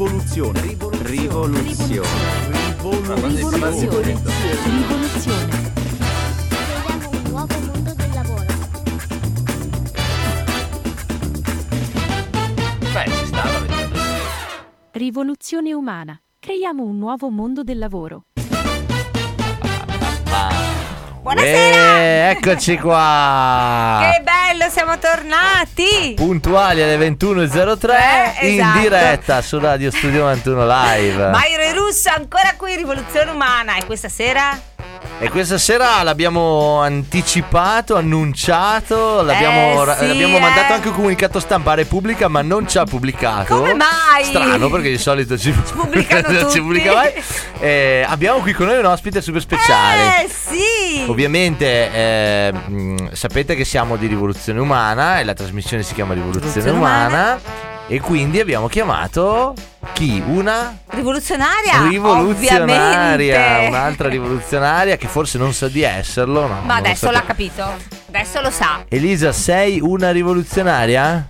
Rivoluzione. Rivoluzione. Rivoluzione. Rivoluzione. Creiamo un nuovo mondo del lavoro. Beh, ci stava vedendo. Rivoluzione umana. Creiamo un nuovo mondo del lavoro. Buonasera! Eh, eccoci qua! Che bello, siamo tornati! Puntuali alle 21.03 Eh, in esatto. diretta su Radio Studio 91 Live. Mairo e Russo ancora qui, Rivoluzione Umana. E questa sera? E questa sera l'abbiamo anticipato, annunciato, l'abbiamo, Eh, sì, l'abbiamo eh. mandato anche un comunicato stampa a Repubblica, ma non ci ha pubblicato. Come mai? Strano, perché di solito ci, pubblicano non tutti. ci pubblica mai. Eh, abbiamo qui con noi un ospite super speciale. Eh sì! Ovviamente eh, mh, sapete che siamo di Rivoluzione Umana e la trasmissione si chiama Rivoluzione, Rivoluzione Umana, e quindi abbiamo chiamato chi? Una Rivoluzionaria? rivoluzionaria, Ovviamente. un'altra rivoluzionaria che forse non sa di esserlo. no, Ma adesso sapete. l'ha capito. Adesso lo sa. Elisa, sei una rivoluzionaria?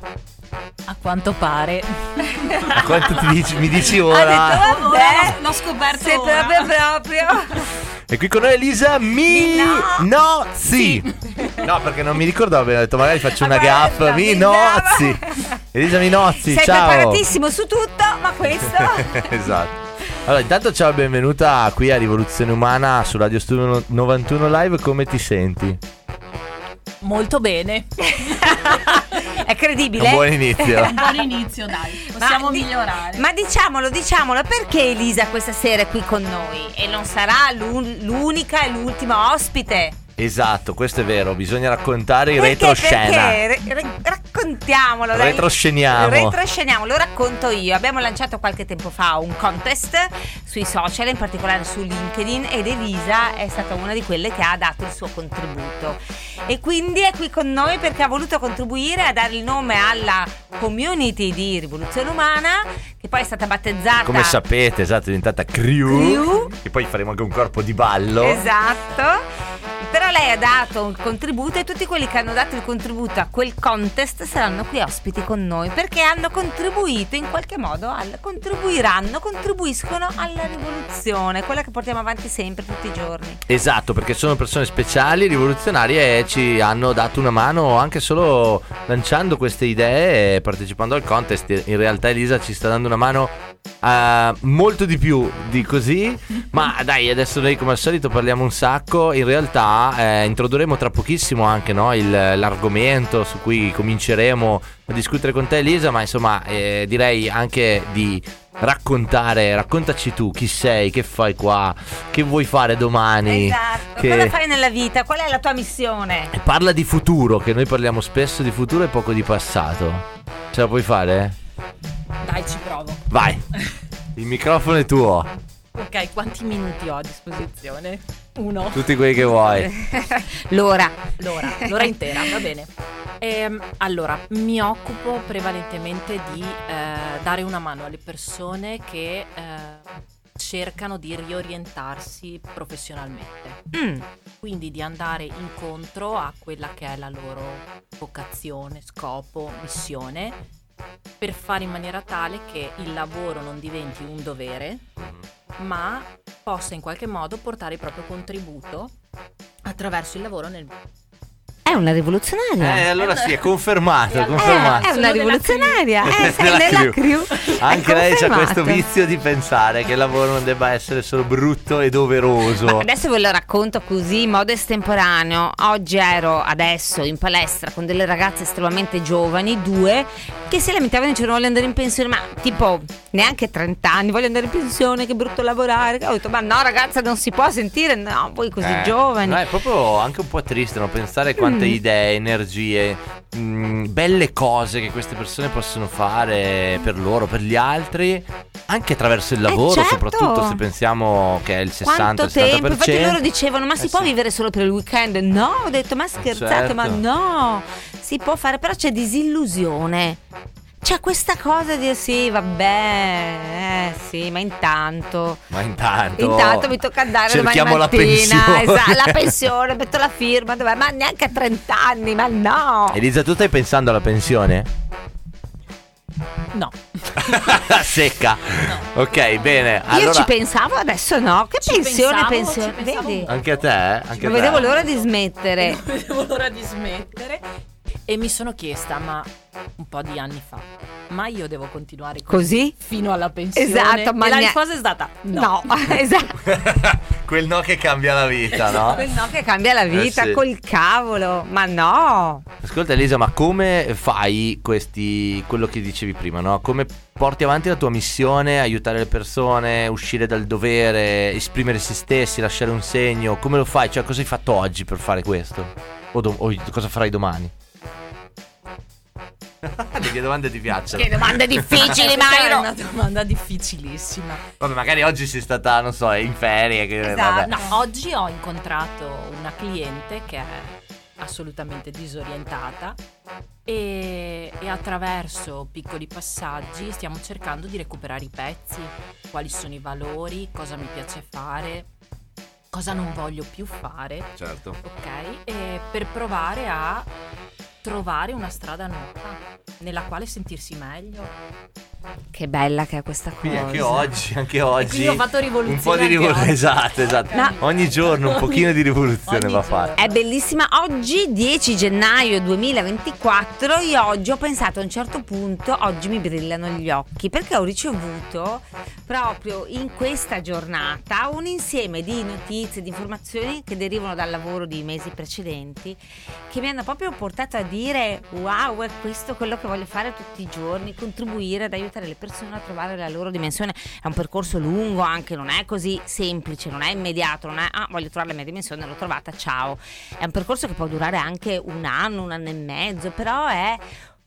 A quanto pare. A quanto ti dici, mi dici Ha ora? detto, vabbè. l'ho scoperto Sei ora. proprio proprio. E qui con noi Elisa Mi Mi no perché non mi ricordavo bene, ho detto magari faccio una Vabbè, gaffa. la Mi brava. nozzi. Elisa Minozzi, Sei ciao. preparatissimo su tutto, ma questo. esatto. Allora, intanto ciao e benvenuta qui a Rivoluzione Umana su Radio Studio 91 Live, come ti senti? Molto bene. È credibile? Un buon inizio. Un buon inizio, dai. Possiamo Ma di- migliorare. Ma diciamolo, diciamolo, perché Elisa questa sera è qui con noi? E non sarà l'un- l'unica e l'ultima ospite. Esatto, questo è vero, bisogna raccontare in Perché? retroscena. Perché? Re- raccontiamolo. dai. Retrosceniamo. Retrosceniamo, lo racconto io. Abbiamo lanciato qualche tempo fa un contest sui social, in particolare su LinkedIn, ed Elisa è stata una di quelle che ha dato il suo contributo. E quindi è qui con noi perché ha voluto contribuire a dare il nome alla community di Rivoluzione Umana, che poi è stata battezzata. Come sapete, esatto, è diventata crew. Crew. E poi faremo anche un corpo di ballo. Esatto. Lei ha dato un contributo e tutti quelli che hanno dato il contributo a quel contest saranno qui ospiti con noi perché hanno contribuito in qualche modo, al, contribuiranno, contribuiscono alla rivoluzione, quella che portiamo avanti sempre, tutti i giorni. Esatto, perché sono persone speciali, rivoluzionarie e ci hanno dato una mano anche solo lanciando queste idee e partecipando al contest. In realtà Elisa ci sta dando una mano eh, molto di più di così, ma dai, adesso noi come al solito parliamo un sacco, in realtà eh, introdurremo tra pochissimo anche no, il- l'argomento su cui cominceremo a discutere con te Elisa, ma insomma eh, direi anche di raccontare, raccontaci tu chi sei, che fai qua, che vuoi fare domani. Esatto. che- Cosa fai nella vita? Qual è la tua missione? Parla di futuro, che noi parliamo spesso di futuro e poco di passato. Ce la puoi fare? Dai, ci provo. Vai, il microfono è tuo, Ok, quanti minuti ho a disposizione? Uno. tutti quelli che vuoi. L'ora. L'ora, l'ora intera, va bene. Ehm, allora, mi occupo prevalentemente di eh, dare una mano alle persone che eh, cercano di riorientarsi professionalmente. Mm. Quindi di andare incontro a quella che è la loro vocazione, scopo, missione, per fare in maniera tale che il lavoro non diventi un dovere, ma possa in qualche modo portare il proprio contributo attraverso il lavoro nel È una rivoluzionaria. Eh, allora sì, è confermato, è Eh, Eh, confermato. è una rivoluzionaria. crew. Eh, sei Della nella crew. Anche È lei ha questo vizio di pensare che il lavoro non debba essere solo brutto e doveroso. Ma adesso ve lo racconto così in modo estemporaneo. Oggi ero adesso in palestra con delle ragazze estremamente giovani, due, che si lamentavano e dicevano voglio andare in pensione, ma tipo neanche 30 anni, voglio andare in pensione, che brutto lavorare. Ho detto, ma no ragazza non si può sentire, no, voi così Eh, giovani. no, è proprio anche un po' triste no? pensare quante Mm. idee, energie, mh, belle cose che queste persone possono fare per loro, per gli altri, anche attraverso il lavoro, certo. soprattutto se pensiamo che è il Quanto 60-70%. tempo? Infatti loro dicevano: Ma si Eh può sì. vivere solo per il weekend? No, ho detto: Ma scherzate, Certo. ma no, si può fare, però c'è disillusione. C'è questa cosa di sì, vabbè, eh sì, ma intanto. Ma intanto, Intanto mi tocca andare domani cerchiamo la mattina. pensione. Esatto, la pensione, metto la firma, dov'è? ma neanche a 30 anni, ma no. Elisa, tu stai pensando alla pensione? No. Secca. Ok, bene. Io Allora, ci pensavo, adesso no. Che Ci pensione, pensavo, pensione. Vedi? anche a te? eh? Anche Non a te. vedevo l'ora di smettere. Non vedevo l'ora di smettere. E mi sono chiesta, ma un po' di anni fa, ma io devo continuare così, Così? fino alla pensione? Esatto, ma e la ne- risposta è stata no. No, esatto. Quel no che cambia la vita, no? Quel no che cambia la vita, Eh sì. col cavolo. Ma no. Ascolta Elisa, ma come fai questi quello che dicevi prima, no? Come porti avanti la tua missione, aiutare le persone, uscire dal dovere, esprimere se stessi, lasciare un segno? Come lo fai? Cioè, cosa hai fatto oggi per fare questo? O, dom- o cosa farai domani? Le mie domande ti piacciono. Che domande difficili, Questa è Mairo. una domanda difficilissima. Vabbè, magari oggi sei stata, non so, in ferie. Che, Esatto. vabbè. No, oggi ho incontrato una cliente che è assolutamente disorientata e, e attraverso piccoli passaggi stiamo cercando di recuperare i pezzi, quali sono i valori, cosa mi piace fare, cosa non voglio più fare, Certo. ok? E per provare a trovare una strada nuova nella quale sentirsi meglio. Che bella che è questa cosa. Quindi anche oggi, anche oggi. ho fatto rivoluzione Un po' di rivoluzione. Esatto, esatto. No. Ogni giorno un pochino di rivoluzione va fatta. È bellissima. Oggi, 10 gennaio 2024, io oggi ho pensato a un certo punto, oggi mi brillano gli occhi, perché ho ricevuto proprio in questa giornata un insieme di notizie, di informazioni che derivano dal lavoro di mesi precedenti, che mi hanno proprio portato a dire, wow, è questo quello che voglio fare tutti i giorni, contribuire ad aiutare le persone a trovare la loro dimensione. È un percorso lungo anche, non è così semplice, non è immediato, non è, ah, voglio trovare la mia dimensione, l'ho trovata, ciao. È un percorso che può durare anche un anno, un anno e mezzo, però è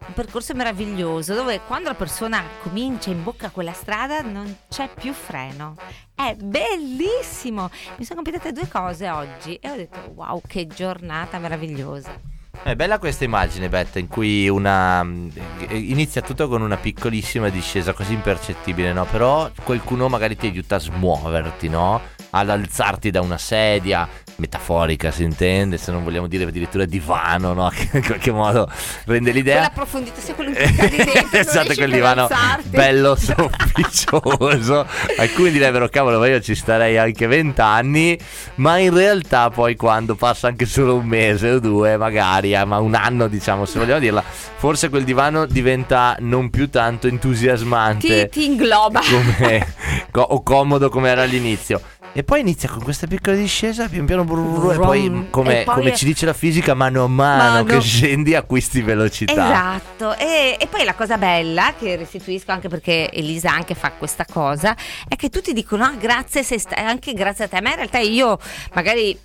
un percorso meraviglioso dove quando la persona comincia in bocca quella strada non c'è più freno. È bellissimo! Mi sono capitate due cose oggi e ho detto wow che giornata meravigliosa. È bella questa immagine, Betta, in cui una eh, inizia tutto con una piccolissima discesa così impercettibile, no? Però qualcuno magari ti aiuta a smuoverti, no? Ad alzarti da una sedia, metaforica si intende, se non vogliamo dire addirittura divano, no? Che in qualche modo rende l'idea. Quella profondità, sai quello che cadi dentro, esatto, quel divano alzarti. bello sofficioso. Alcuni direbbero, cavolo, ma io ci starei anche vent'anni, ma in realtà poi quando passa anche solo un mese o due, magari, eh, ma un anno diciamo, se vogliamo dirla, forse quel divano diventa non più tanto entusiasmante Ti, ti ingloba. come, co- o comodo come era all'inizio. E poi inizia con questa piccola discesa, pian piano brrr, e poi come, E poi come è- ci dice la fisica, mano a mano, Mano. che scendi acquisti velocità. Esatto, e, e poi la cosa bella che restituisco anche perché Elisa anche fa questa cosa è che tutti dicono ah grazie sta- anche grazie a te, ma in realtà io magari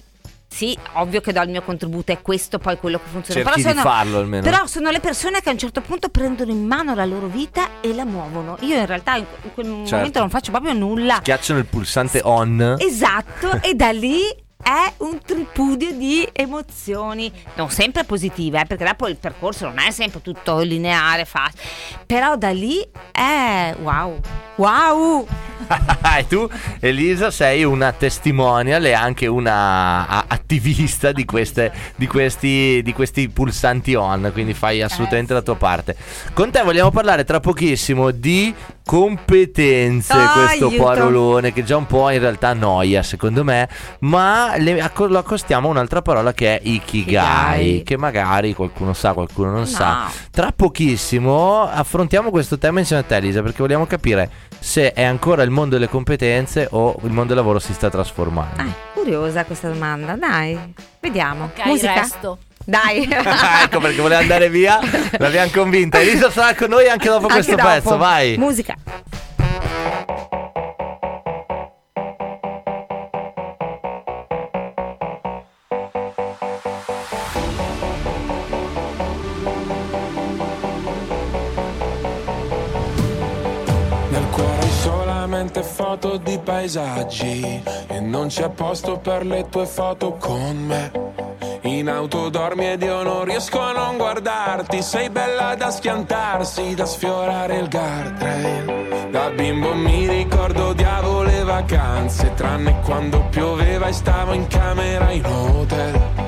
sì, ovvio che do il mio contributo, è questo poi quello che funziona. Cerchi però sono, farlo almeno. Però sono le persone che a un certo punto prendono in mano la loro vita e la muovono. Io in realtà in, in quel Certo. momento non faccio proprio nulla. Schiacciano il pulsante on. Esatto, e da lì è un tripudio di emozioni, non sempre positive, eh, perché dopo il percorso non è sempre tutto lineare, facile, però da lì è wow, wow, e tu, Elisa, sei una testimonial e anche una attivista di, queste, di, questi, di questi pulsanti on, quindi fai assolutamente la tua parte. Con te vogliamo parlare tra pochissimo di competenze, Ah, questo aiuto. parolone che già un po' in realtà annoia secondo me, ma le- lo accostiamo a un'altra parola che è ikigai, Ikigai. che magari qualcuno sa, qualcuno non No. sa. Tra pochissimo affrontiamo questo tema insieme a te Elisa perché vogliamo capire se è ancora il mondo delle competenze o il mondo del lavoro si sta trasformando. Ah, curiosa questa domanda, dai, vediamo. Ok, Musica? Dai. ecco perché voleva andare via, l'abbiamo convinta. Elisa sarà con noi anche dopo Anche questo dopo. pezzo, vai. Musica. Nel cuore hai solamente foto di paesaggi e non c'è posto per le tue foto con me. In auto dormi ed io non riesco a non guardarti, sei bella da schiantarsi, da sfiorare il guardrail. Da bimbo mi ricordo odiavo le vacanze, tranne quando pioveva e stavo in camera in hotel.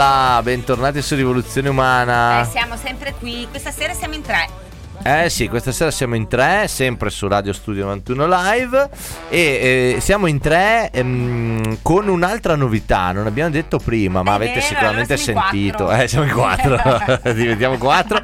Hola, bentornati su Rivoluzione Eh, Umana. siamo sempre qui. Questa sera siamo in tre. Eh sì, questa sera siamo in tre, sempre su Radio Studio 91 Live e eh, siamo in tre ehm, con un'altra novità, non abbiamo detto prima, ma È avete vero, sicuramente allora sentito. quattro. Eh, siamo in quattro, diventiamo quattro.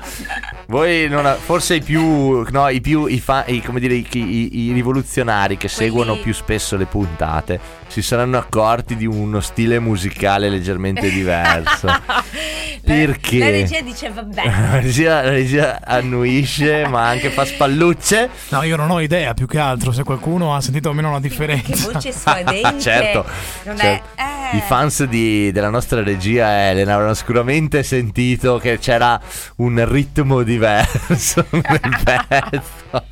Voi non ha- forse i più, no, i più, i, fa- i- come dire, i, i- i rivoluzionari che Quelli- seguono più spesso le puntate si saranno accorti di uno stile musicale leggermente diverso. Perché? La, la regia dice vabbè. La regia, la regia annuisce, ma anche fa spallucce. No, io non ho idea più che altro se qualcuno ha sentito almeno la Che differenza. voce suadente. certo, Non certo. è... eh. I fans di- della nostra regia Elena avranno sicuramente sentito che c'era un ritmo diverso nel pezzo.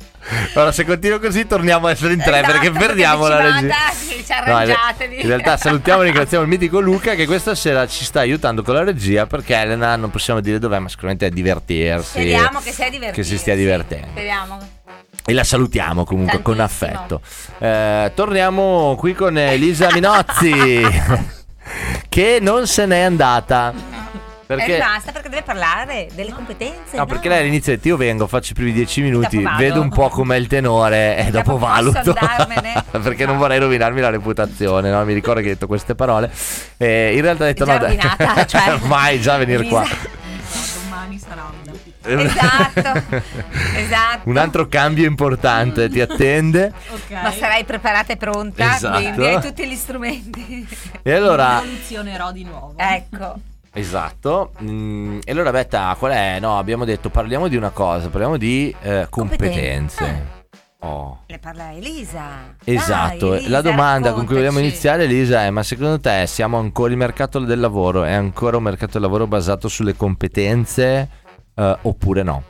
Allora, se continuo così, torniamo a essere in tre Esatto, perché perdiamo la regia. No, in, realtà salutiamo e ringraziamo il mitico Luca che questa sera ci sta aiutando con la regia perché Elena non possiamo dire dov'è, ma sicuramente è divertirsi. Speriamo che sia. Che si stia divertendo. Speriamo. E la salutiamo comunque con Tantissimo. affetto. Eh, torniamo qui con Elisa Minozzi, che non se n'è andata. È Perché, rimasta perché deve parlare delle competenze. no, perché lei all'inizio ha detto io vengo, faccio i primi dieci minuti, Dopo vado." vedo un po' com'è il tenore e dopo Dopo valuto. perché non vorrei rovinarmi la reputazione, no? Mi ricordo che hai detto queste parole. E in realtà ha detto Già no, dai, rovinata, cioè. ormai già venire qua. domani sarà una Esatto. esatto. Un altro cambio importante ti attende. Ok. Ma sarai preparata e pronta, Esatto. quindi hai tutti gli strumenti. E allora, Rivoluzionerò di nuovo. ecco. Esatto. Mm, e allora Betta, qual è? No, abbiamo detto parliamo di una cosa, parliamo di eh, competenze. Competenze. Oh. Ne parla Elisa. Esatto, Dai, Elisa, la domanda con cui vogliamo raccontaci. iniziare Elisa è ma secondo te siamo ancora il mercato del lavoro è ancora un mercato del lavoro basato sulle competenze eh, oppure no?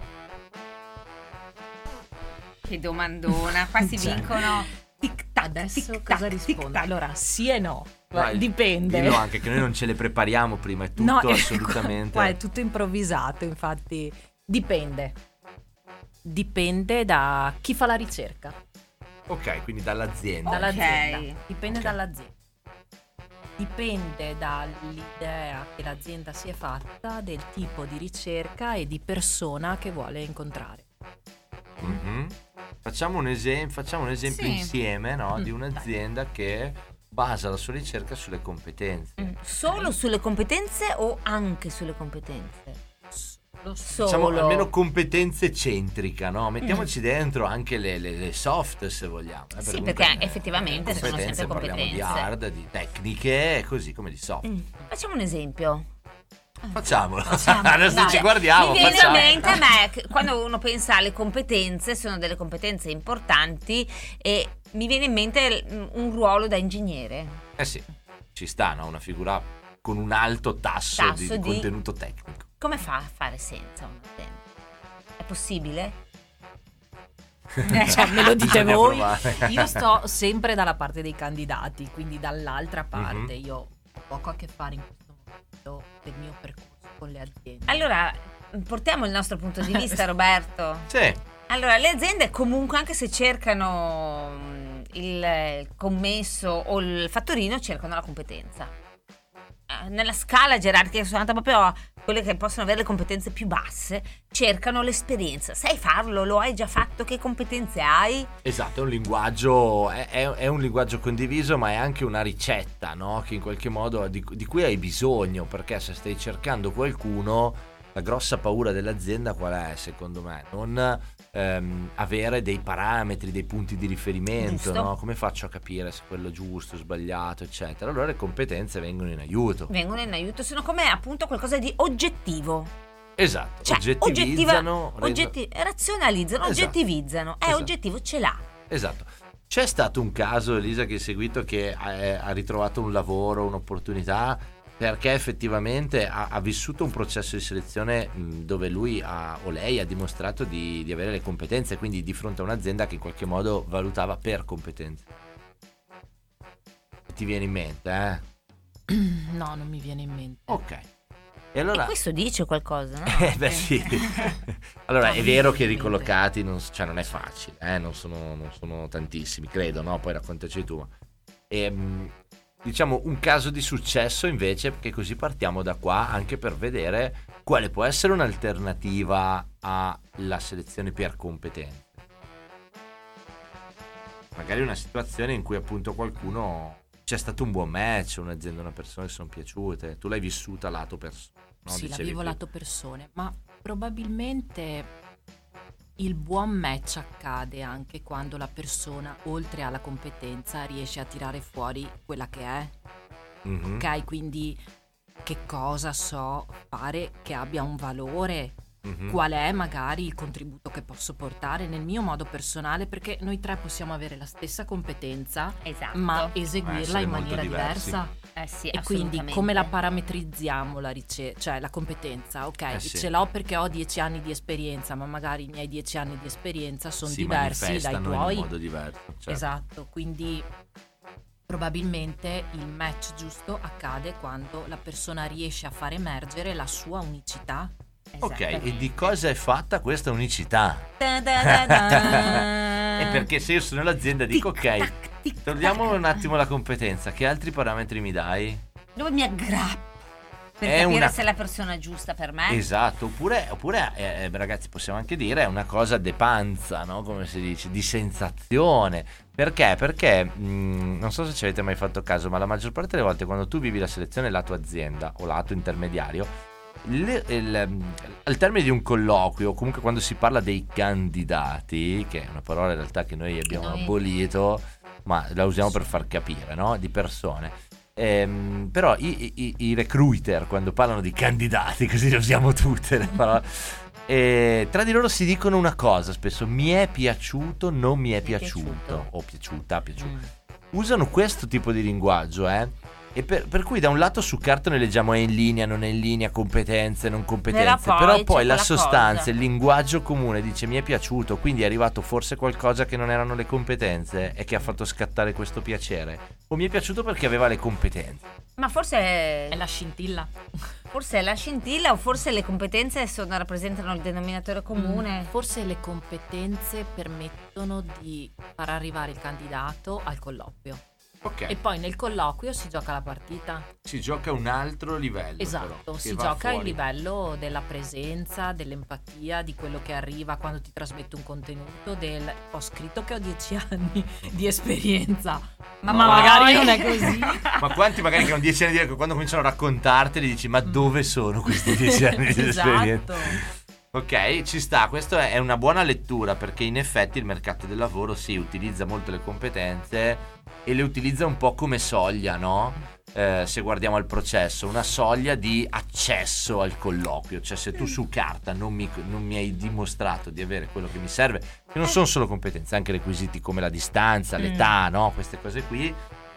Che domandona, qua si Cioè. vincono tic tac, Adesso tic cosa rispondo? tic tac. Allora, sì e no. Vai, Dipende. Dillo anche che noi non ce le prepariamo prima, è tutto No, ecco, assolutamente. Qua è tutto improvvisato, infatti dipende. dipende da chi fa la ricerca. Ok, quindi dall'azienda. Dall'azienda. Dipende Ok. dall'azienda. Dipende dall'idea che l'azienda si è fatta, del tipo di ricerca e di persona che vuole incontrare. Mhm. Facciamo un, esem- facciamo un esempio Sì. insieme no, di Mm, un'azienda che basa la sua ricerca sulle competenze. Mm, Solo sulle competenze o anche sulle competenze? Solo. Diciamo almeno competenze centrica, no? Mettiamoci dentro anche le, le- le soft se vogliamo. eh, Sì, perché eh, effettivamente sono competenze, sempre Parliamo di competenze. hard, di tecniche, così come di soft. Mm, Facciamo un esempio. Facciamolo. Facciamo. Adesso Dai, ci guardiamo. Mi viene facciamo. in mente a me quando uno pensa alle competenze, sono delle competenze importanti e mi viene in mente mm, un ruolo da ingegnere. Eh sì, ci sta, no? Una figura con un alto tasso, di, Tasso di di- contenuto tecnico. Come fa a fare senza un'azienda? È possibile? Cioè, me lo dite voi. provare. Io sto sempre dalla parte dei candidati, quindi Mhm. dall'altra parte. Io ho poco a che fare in questo momento del mio percorso con le aziende. Allora, portiamo il nostro punto di vista, Roberto. Sì, Allora, le aziende comunque, anche se cercano mm, il commesso o il fattorino, cercano la competenza. Eh, Nella scala gerarchica sono andata proprio a quelle che possono avere le competenze più basse, cercano l'esperienza. Sai farlo? Lo hai già fatto? Che competenze hai? esatto, è un linguaggio, è, è- è un linguaggio condiviso, ma è anche una ricetta, no? Che in qualche modo di, di cui hai bisogno, perché se stai cercando qualcuno, la grossa paura dell'azienda qual è, secondo me? Non ehm, avere dei parametri, dei punti di riferimento, no? Come faccio a capire se quello è giusto, sbagliato, eccetera? Allora le competenze vengono in aiuto. Vengono in aiuto, sono come appunto qualcosa di oggettivo. Esatto, Cioè, oggettivizzano, oggetti- razionalizzano, Esatto. oggettivizzano. È Esatto. oggettivo, ce l'ha. Esatto. C'è stato un caso, Elisa, che hai seguito che ha, ha ritrovato un lavoro, un'opportunità, perché effettivamente ha, ha vissuto un processo di selezione dove lui ha, o lei ha dimostrato di, di avere le competenze, quindi di fronte a un'azienda che in qualche modo valutava per competenze. Ti viene in mente, eh? No, non mi viene in mente. Ok. E allora... E questo dice qualcosa, no? Eh, beh sì. allora è vero che ricollocati non, cioè, non è facile, eh, non, sono, non sono tantissimi, credo, no? Poi raccontaci tu. Ehm, diciamo un caso di successo invece, perché così partiamo da qua anche per vedere quale può essere un'alternativa alla selezione per competenze. Magari una situazione in cui appunto qualcuno c'è stato un buon match, un'azienda, una persona che sono piaciute, tu l'hai vissuta lato persona. no? sì, la Dicevi vivo prima. lato persone, ma probabilmente il buon match accade anche quando la persona, oltre alla competenza, riesce a tirare fuori quella che è. Mhm. Ok, quindi che cosa so fare che abbia un valore, Mhm. qual è magari il contributo che posso portare nel mio modo personale, perché noi tre possiamo avere la stessa competenza, Esatto. ma eseguirla in maniera diversi. diversa. Eh sì, E quindi come la parametrizziamo la ricerca, cioè la competenza? Ok, Eh sì. ce l'ho perché ho dieci anni di esperienza, ma magari i miei dieci anni di esperienza sono si diversi dai tuoi. in modo diverso. certo. Esatto, quindi probabilmente il match giusto accade quando la persona riesce a far emergere la sua unicità. Ok, Esattamente. e di cosa è fatta questa unicità? Da da da da. E perché se io sono l'azienda dico ok, Tic-tac, tic-tac. togliamo un attimo la competenza, che altri parametri mi dai? Dove mi aggrappo? Per È capire una- se è la persona giusta per me. Esatto, oppure, oppure eh, ragazzi possiamo anche dire è una cosa de panza, no? Come si dice, di sensazione. Perché? Perché mh, non so se ci avete mai fatto caso, ma la maggior parte delle volte quando tu vivi la selezione lato azienda o lato intermediario, il- il- al termine di un colloquio, comunque quando si parla dei candidati, che è una parola in realtà che noi abbiamo Noi- abolito, ma la usiamo per far capire, no? Di persone. Ehm, però i, i- i recruiter quando parlano di candidati, così le usiamo tutte le parole, eh, tra di loro si dicono una cosa spesso, mi è piaciuto, non mi è Mi piaciuto, o piaciuta, piaciuto. Mm. Usano questo tipo di linguaggio, eh, E per, per cui da un lato su carta noi leggiamo è in linea, non è in linea, competenze, non competenze, Però però poi poi, la sostanza, cosa. il linguaggio comune dice mi è piaciuto, quindi è arrivato forse qualcosa che non erano le competenze e che ha fatto scattare questo piacere. O mi è piaciuto perché aveva le competenze. Ma forse È la scintilla. Forse è la scintilla o forse le competenze sono- rappresentano il denominatore comune. Mm, Forse le competenze permettono di far arrivare il candidato al colloquio. Ok. E poi nel colloquio si gioca la partita. si gioca a un altro livello. Esatto, si gioca il livello della presenza, dell'empatia, di quello che arriva quando ti trasmetto un contenuto, del ho scritto che ho dieci anni di esperienza, ma, Ma magari non è così. Ma quanti magari che hanno dieci anni di quando cominciano a raccontarteli dici ma dove sono questi dieci anni di esperienza? Ok, ci sta, questa è una buona lettura perché in effetti il mercato del lavoro si utilizza molto le competenze e le utilizza un po' come soglia, no? Eh, se guardiamo al processo, una soglia di accesso al colloquio, cioè se tu su carta non mi, non mi hai dimostrato di avere quello che mi serve, che non sono solo competenze, anche requisiti come la distanza, l'età, no? Queste cose qui,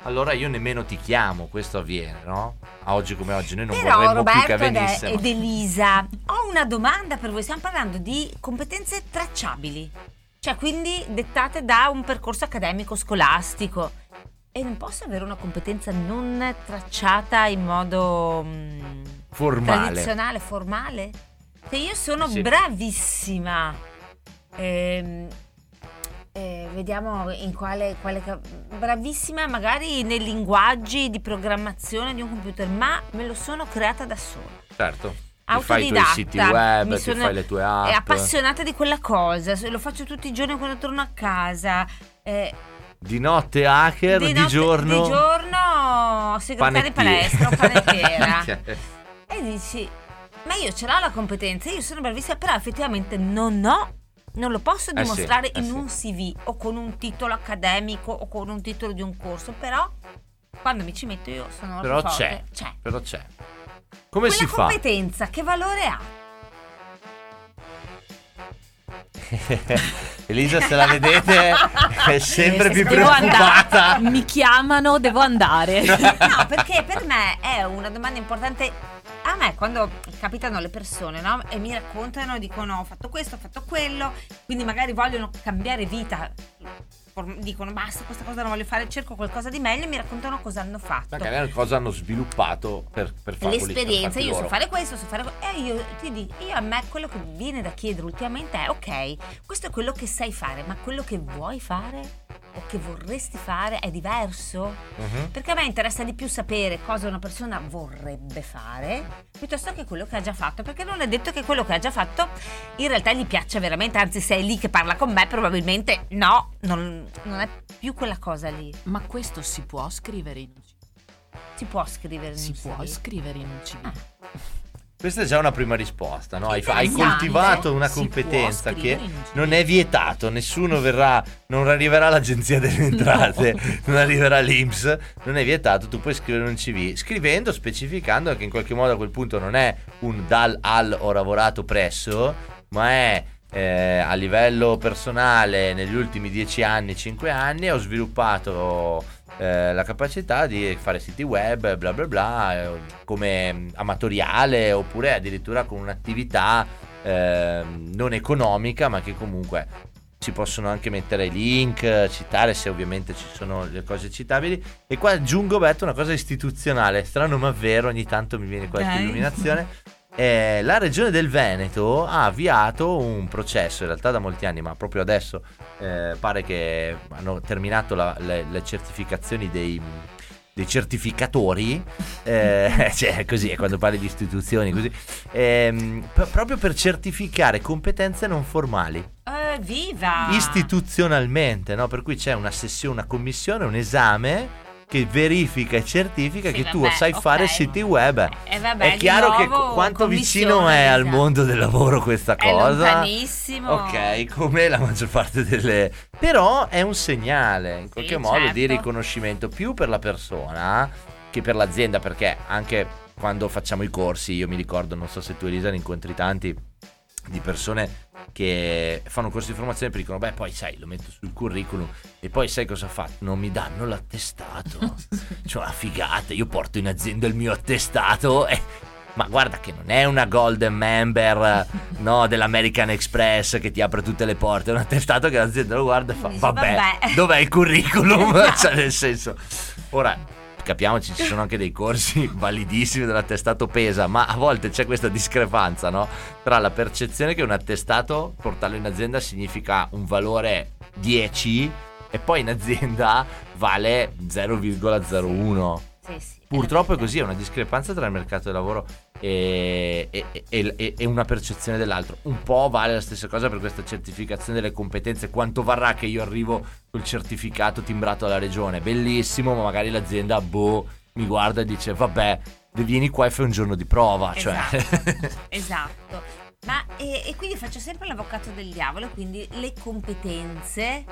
allora io nemmeno ti chiamo, questo avviene, no? A oggi come oggi noi non Però vorremmo più che Roberto ed- avvenisse. ed Elisa, ho una domanda per voi. Stiamo parlando di competenze tracciabili, cioè quindi dettate da un percorso accademico scolastico. E non posso avere una competenza non tracciata in modo mm, Formale. tradizionale, formale? Se io sono Sì. bravissima, ehm, eh, vediamo in quale, quale bravissima magari nei linguaggi di programmazione di un computer, ma me lo sono creata da sola. Certo. Ti fai i tuoi Autodidatta, siti web, mi sono- fai le tue È app. appassionata di quella cosa, lo faccio tutti i giorni quando torno a casa. eh, Di notte hacker, di, notte- giorno. di giorno segretaria di panettiera. palestra o panettiera. E dici, ma io ce l'ho la competenza, io sono bravissima, però effettivamente non ho, non lo posso Eh sì, dimostrare eh in sì. un CV o con un titolo accademico o con un titolo di un corso, però quando mi ci metto io sono Però forte. c'è. C'è. Però c'è. Come Quella si fa? competenza che valore ha? Elisa, se la vedete, è sempre più Devo preoccupata. andare. Mi chiamano, devo andare. No, perché per me è una domanda importante. A me quando capitano le persone no? e mi raccontano, dicono ho fatto questo, ho fatto quello, quindi magari vogliono cambiare vita, dicono basta, questa cosa non voglio fare, cerco qualcosa di meglio e mi raccontano cosa hanno fatto. Magari cosa hanno sviluppato per, per per L'esperienza, io so loro. fare questo, so fare quello. E io ti dico, io a me quello che viene da chiedere ultimamente è: ok, questo è quello che sai fare, ma quello che vuoi fare o che vorresti fare è diverso? Mhm. Perché a me interessa di più sapere cosa una persona vorrebbe fare piuttosto che quello che ha già fatto, perché non è detto che quello che ha già fatto in realtà gli piaccia veramente, anzi se è lì che parla con me probabilmente no, non, non è più quella cosa lì. Ma questo si può scrivere in un CV? Si può scrivere in Si un può CV. scrivere in un CV? Questa è già una prima risposta, no? Hai, hai Interessante. coltivato una competenza che non è vietato, nessuno verrà, non arriverà l'agenzia delle entrate, non arriverà l'Inps, non è vietato, tu puoi scrivere un CV, scrivendo, specificando che in qualche modo a quel punto non è un dal al ho lavorato presso, ma è eh, a livello personale negli ultimi 10 anni, 5 anni ho sviluppato eh, la capacità di fare siti web, bla bla bla, eh, come amatoriale oppure addirittura con un'attività ehm, non economica, ma che comunque si possono anche mettere link, citare se ovviamente ci sono le cose citabili. E qua aggiungo Betto una cosa istituzionale, strano ma vero, ogni tanto mi viene qualche Ok. illuminazione. Eh, la regione del Veneto ha avviato un processo, in realtà da molti anni, ma proprio adesso eh, pare che hanno terminato la- le, le certificazioni dei, dei certificatori, eh, cioè così è quando parli di istituzioni, così, ehm, p- proprio per certificare competenze non formali Eh, viva! istituzionalmente, no? per cui c'è una sessione, una commissione, un esame che verifica e certifica Sì, che tu vabbè, sai ok. fare siti web. Eh, vabbè, è di chiaro che quanto vicino è al mondo del lavoro questa È cosa. lontanissimo. Ok, come la maggior parte delle... Però è un segnale, in qualche modo, di certo. riconoscimento più per la persona che per l'azienda, perché anche quando facciamo i corsi, io mi ricordo, non so se tu Elisa ne incontri tanti, di persone che fanno un corso di formazione e dicono beh poi sai lo metto sul curriculum e poi sai cosa fa? Non mi danno l'attestato cioè una figata io porto in azienda il mio attestato e ma guarda che non è una golden member no, dell'American Express che ti apre tutte le porte, è un attestato che l'azienda lo guarda e fa vabbè, vabbè." dov'è il curriculum? Cioè nel senso, ora capiamoci ci sono anche dei corsi validissimi dell'attestato pesa, ma a volte c'è questa discrepanza no? tra la percezione che un attestato portarlo in azienda significa un valore 10 e poi in azienda vale 0,01. Sì, sì. Purtroppo è così, è una discrepanza tra il mercato del lavoro e, e- e- e- una percezione dell'altro. Un po' vale la stessa cosa per questa certificazione delle competenze. Quanto varrà che io arrivo col certificato timbrato alla regione? Bellissimo, ma magari l'azienda, boh, mi guarda e dice, vabbè, vieni qua e fai un giorno di prova. Cioè, Esatto. esatto. Ma e quindi faccio sempre l'avvocato del diavolo, quindi le competenze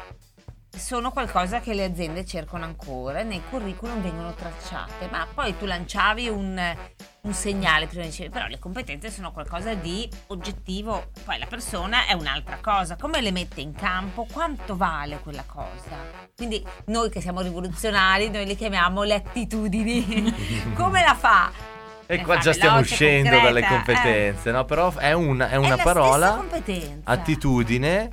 sono qualcosa che le aziende cercano ancora, nei curriculum vengono tracciate, ma poi tu lanciavi un, un segnale, prima dicevi, però le competenze sono qualcosa di oggettivo, poi la persona è un'altra cosa, come le mette in campo, quanto vale quella cosa? Quindi noi che siamo rivoluzionari, noi le chiamiamo le attitudini, come la fa? e qua già stiamo uscendo concreta, dalle eh. competenze, no? Però è, un- è È una la parola... competenza. attitudine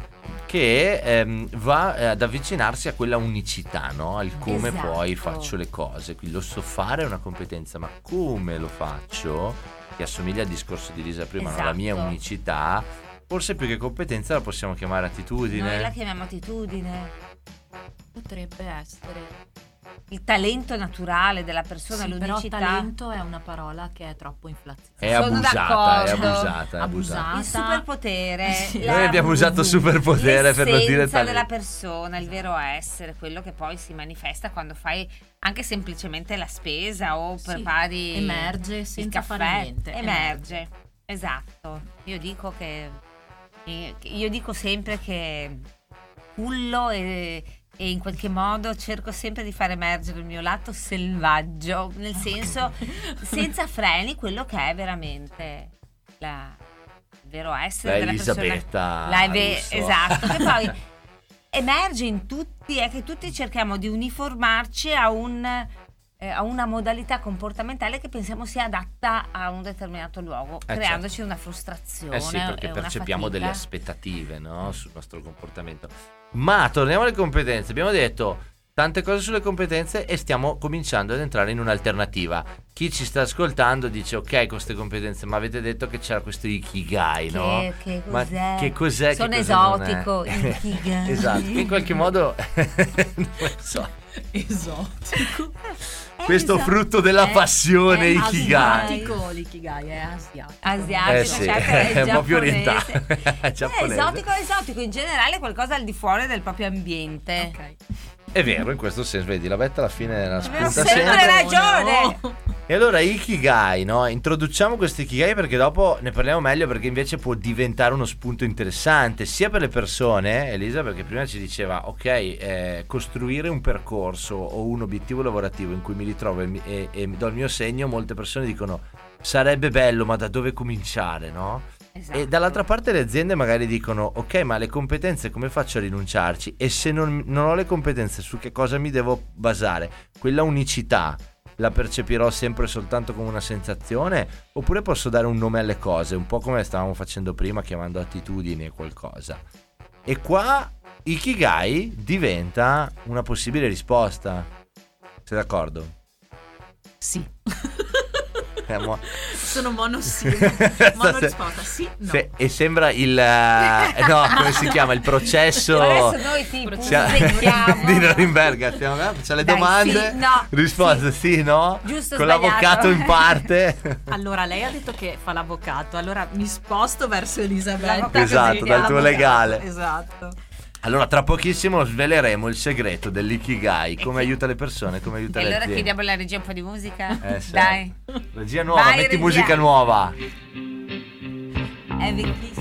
che ehm, va eh, ad avvicinarsi a quella unicità, no? Al come Esatto. poi faccio le cose. Quindi lo so fare è una competenza, ma come lo faccio, che assomiglia al discorso di Lisa prima, no? la mia Esatto. unicità, forse più che competenza la possiamo chiamare attitudine. Noi la chiamiamo attitudine. Potrebbe essere. Il talento naturale della persona, Sì, però l'unicità. talento è una parola che è troppo inflazionata. È Sono abusata, è abusata, è abusata. Abusata. Il superpotere. Sì. la- Noi abbiamo usato superpotere per non dire talento. della persona, il vero essere, quello che poi si manifesta quando fai anche semplicemente la spesa o Sì, prepari emerge il senza caffè. fare niente, Emerge. Esatto. Io dico che io dico sempre che cullo e, e in qualche modo cerco sempre di far emergere il mio lato selvaggio, nel senso senza freni, quello che è veramente la- il vero essere La della persona. Elisabetta La eve- Russo. esatto, che poi emerge in tutti, è che tutti cerchiamo di uniformarci a un eh, a una modalità comportamentale che pensiamo sia adatta a un determinato luogo, Eh, creandoci una frustrazione. Eh sì, perché e percepiamo fatica. delle aspettative no? sul nostro comportamento. Ma torniamo alle competenze. Abbiamo detto tante cose sulle competenze e stiamo cominciando ad entrare in un'alternativa. Chi ci sta ascoltando dice ok queste competenze, ma avete detto che c'era questo ikigai, no? Che, che Ma cos'è? che cos'è? Sono che esotico, ikigai. esatto, che in qualche modo non so. Esotico. Eh, Questo esatto. frutto della Eh, passione è ikigai. Asiatico, l'ikigai è asiatico. asiatico, Eh sì, certo, è un po' più orientale. È Eh, esotico, esotico, in generale è qualcosa al di fuori del proprio ambiente. Ok. È vero, in questo senso, vedi, la betta alla fine la spunta sempre sempre. ragione. E allora Ikigai, no? Introduciamo questo Ikigai perché dopo ne parliamo meglio perché invece può diventare uno spunto interessante sia per le persone, Elisa, perché prima ci diceva, ok, eh, costruire un percorso o un obiettivo lavorativo in cui mi ritrovo e, e- e do il mio segno, molte persone dicono sarebbe bello, ma da dove cominciare, no? Esatto. E dall'altra parte le aziende magari dicono ok ma le competenze come faccio a rinunciarci e se non, non ho le competenze su che cosa mi devo basare? Quella unicità la percepirò sempre soltanto come una sensazione oppure posso dare un nome alle cose un po' come stavamo facendo prima chiamando attitudini e qualcosa e qua Ikigai diventa una possibile risposta sei d'accordo? Sì. Eh, mo- Sono. Mono risposta. Sì, no. Se- e sembra il eh, no come si chiama il processo Adesso noi ti Sia- punzecchiamo. di Norimberga stiamo facciamo le Dai, domande sì, no, risposte sì, no Giusto, con sbagliato. l'avvocato in parte Allora, lei ha detto che fa l'avvocato, allora mi sposto verso Elisabetta. L'avvocato Esatto, dal tuo legale. Esatto. Allora tra pochissimo sveleremo il segreto dell'ikigai come aiuta le persone come aiuta E le allora aziende chiediamo alla regia un po' di musica. Eh, sì. Dai, regia nuova Vai, metti regia. musica nuova è vecchissima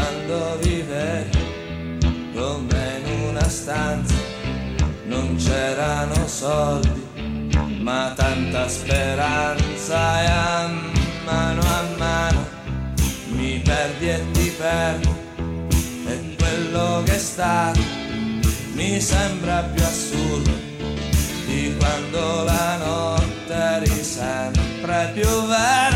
quando vivevi come in una stanza. Non c'erano soldi ma tanta speranza e a mano a mano mi perdi e ti perdo. E quello che è stato mi sembra più assurdo di quando la notte eri sempre più vera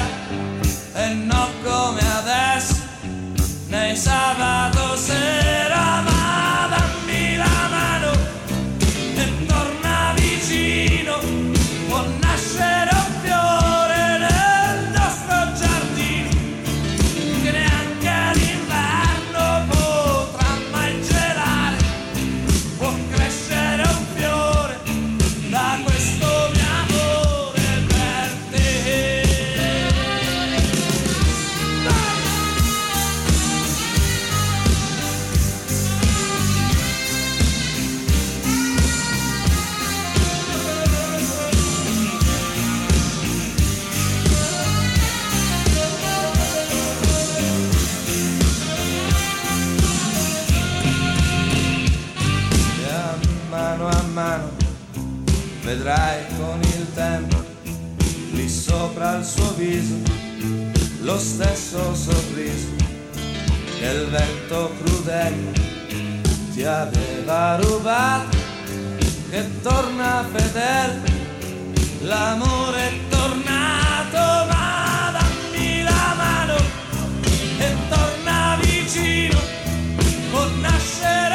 viso lo stesso sorriso che il vento crudele ti aveva rubato che torna fedele l'amore è tornato ma la mano e torna vicino può nascere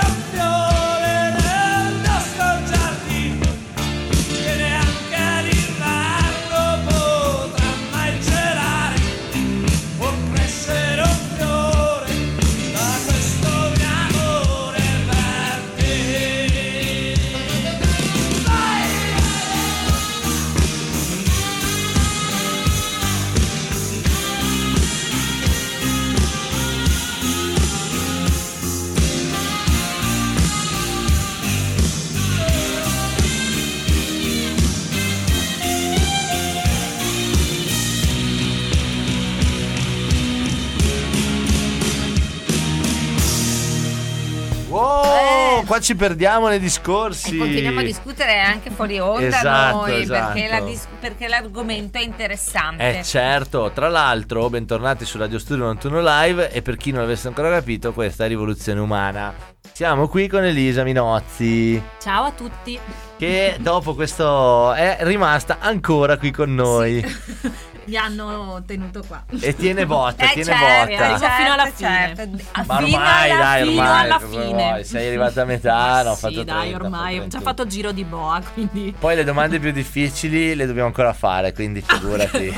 Qua ci perdiamo nei discorsi. E continuiamo a discutere anche fuori onda Esatto, noi esatto. Perché, la dis- perché l'argomento è interessante. Eh certo, tra l'altro, bentornati su Radio Studio 91 Live e per chi non l'avesse ancora capito, questa è Rivoluzione Umana. Siamo qui con Elisa Minozzi, Ciao a tutti. che dopo questo è rimasta ancora qui con noi Mi hanno tenuto qua. e tiene botta, Eh, tiene certo, botta. Arrivo fino alla certo. fine. Ah, Ma fino ormai, alla dai, fino ormai, alla fine. vuoi? Sei arrivata a metà, no, ho sì, fatto dai, 30, ormai ho già 31. fatto giro di boa, quindi Poi le domande più difficili le dobbiamo ancora fare, quindi figurati.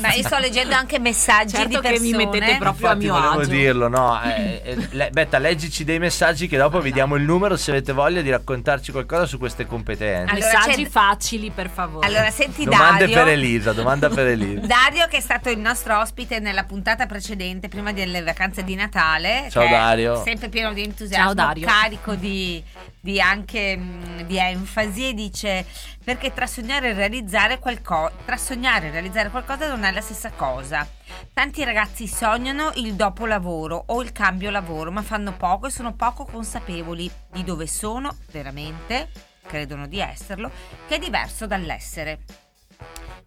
Ma io sto leggendo anche messaggi Certo di che persone. mi mettete proprio a Infatti mio volevo agio. dirlo, no? eh, eh, le- Betta, leggici dei messaggi che dopo vi diamo il numero se avete voglia di raccontarci qualcosa su queste competenze. Allora, messaggi c'è- facili per favore. Allora, senti Domande Dario. per Elisa, domanda per Elisa. Dario che è stato il nostro ospite nella puntata precedente prima delle vacanze di Natale Ciao, Dario. sempre pieno di entusiasmo Ciao, Dario. carico di, di anche mh, di enfasi e dice perché tra sognare e realizzare qualcosa tra sognare e realizzare qualcosa non è la stessa cosa tanti ragazzi sognano il dopo lavoro o il cambio lavoro ma fanno poco e sono poco consapevoli di dove sono veramente credono di esserlo che è diverso dall'essere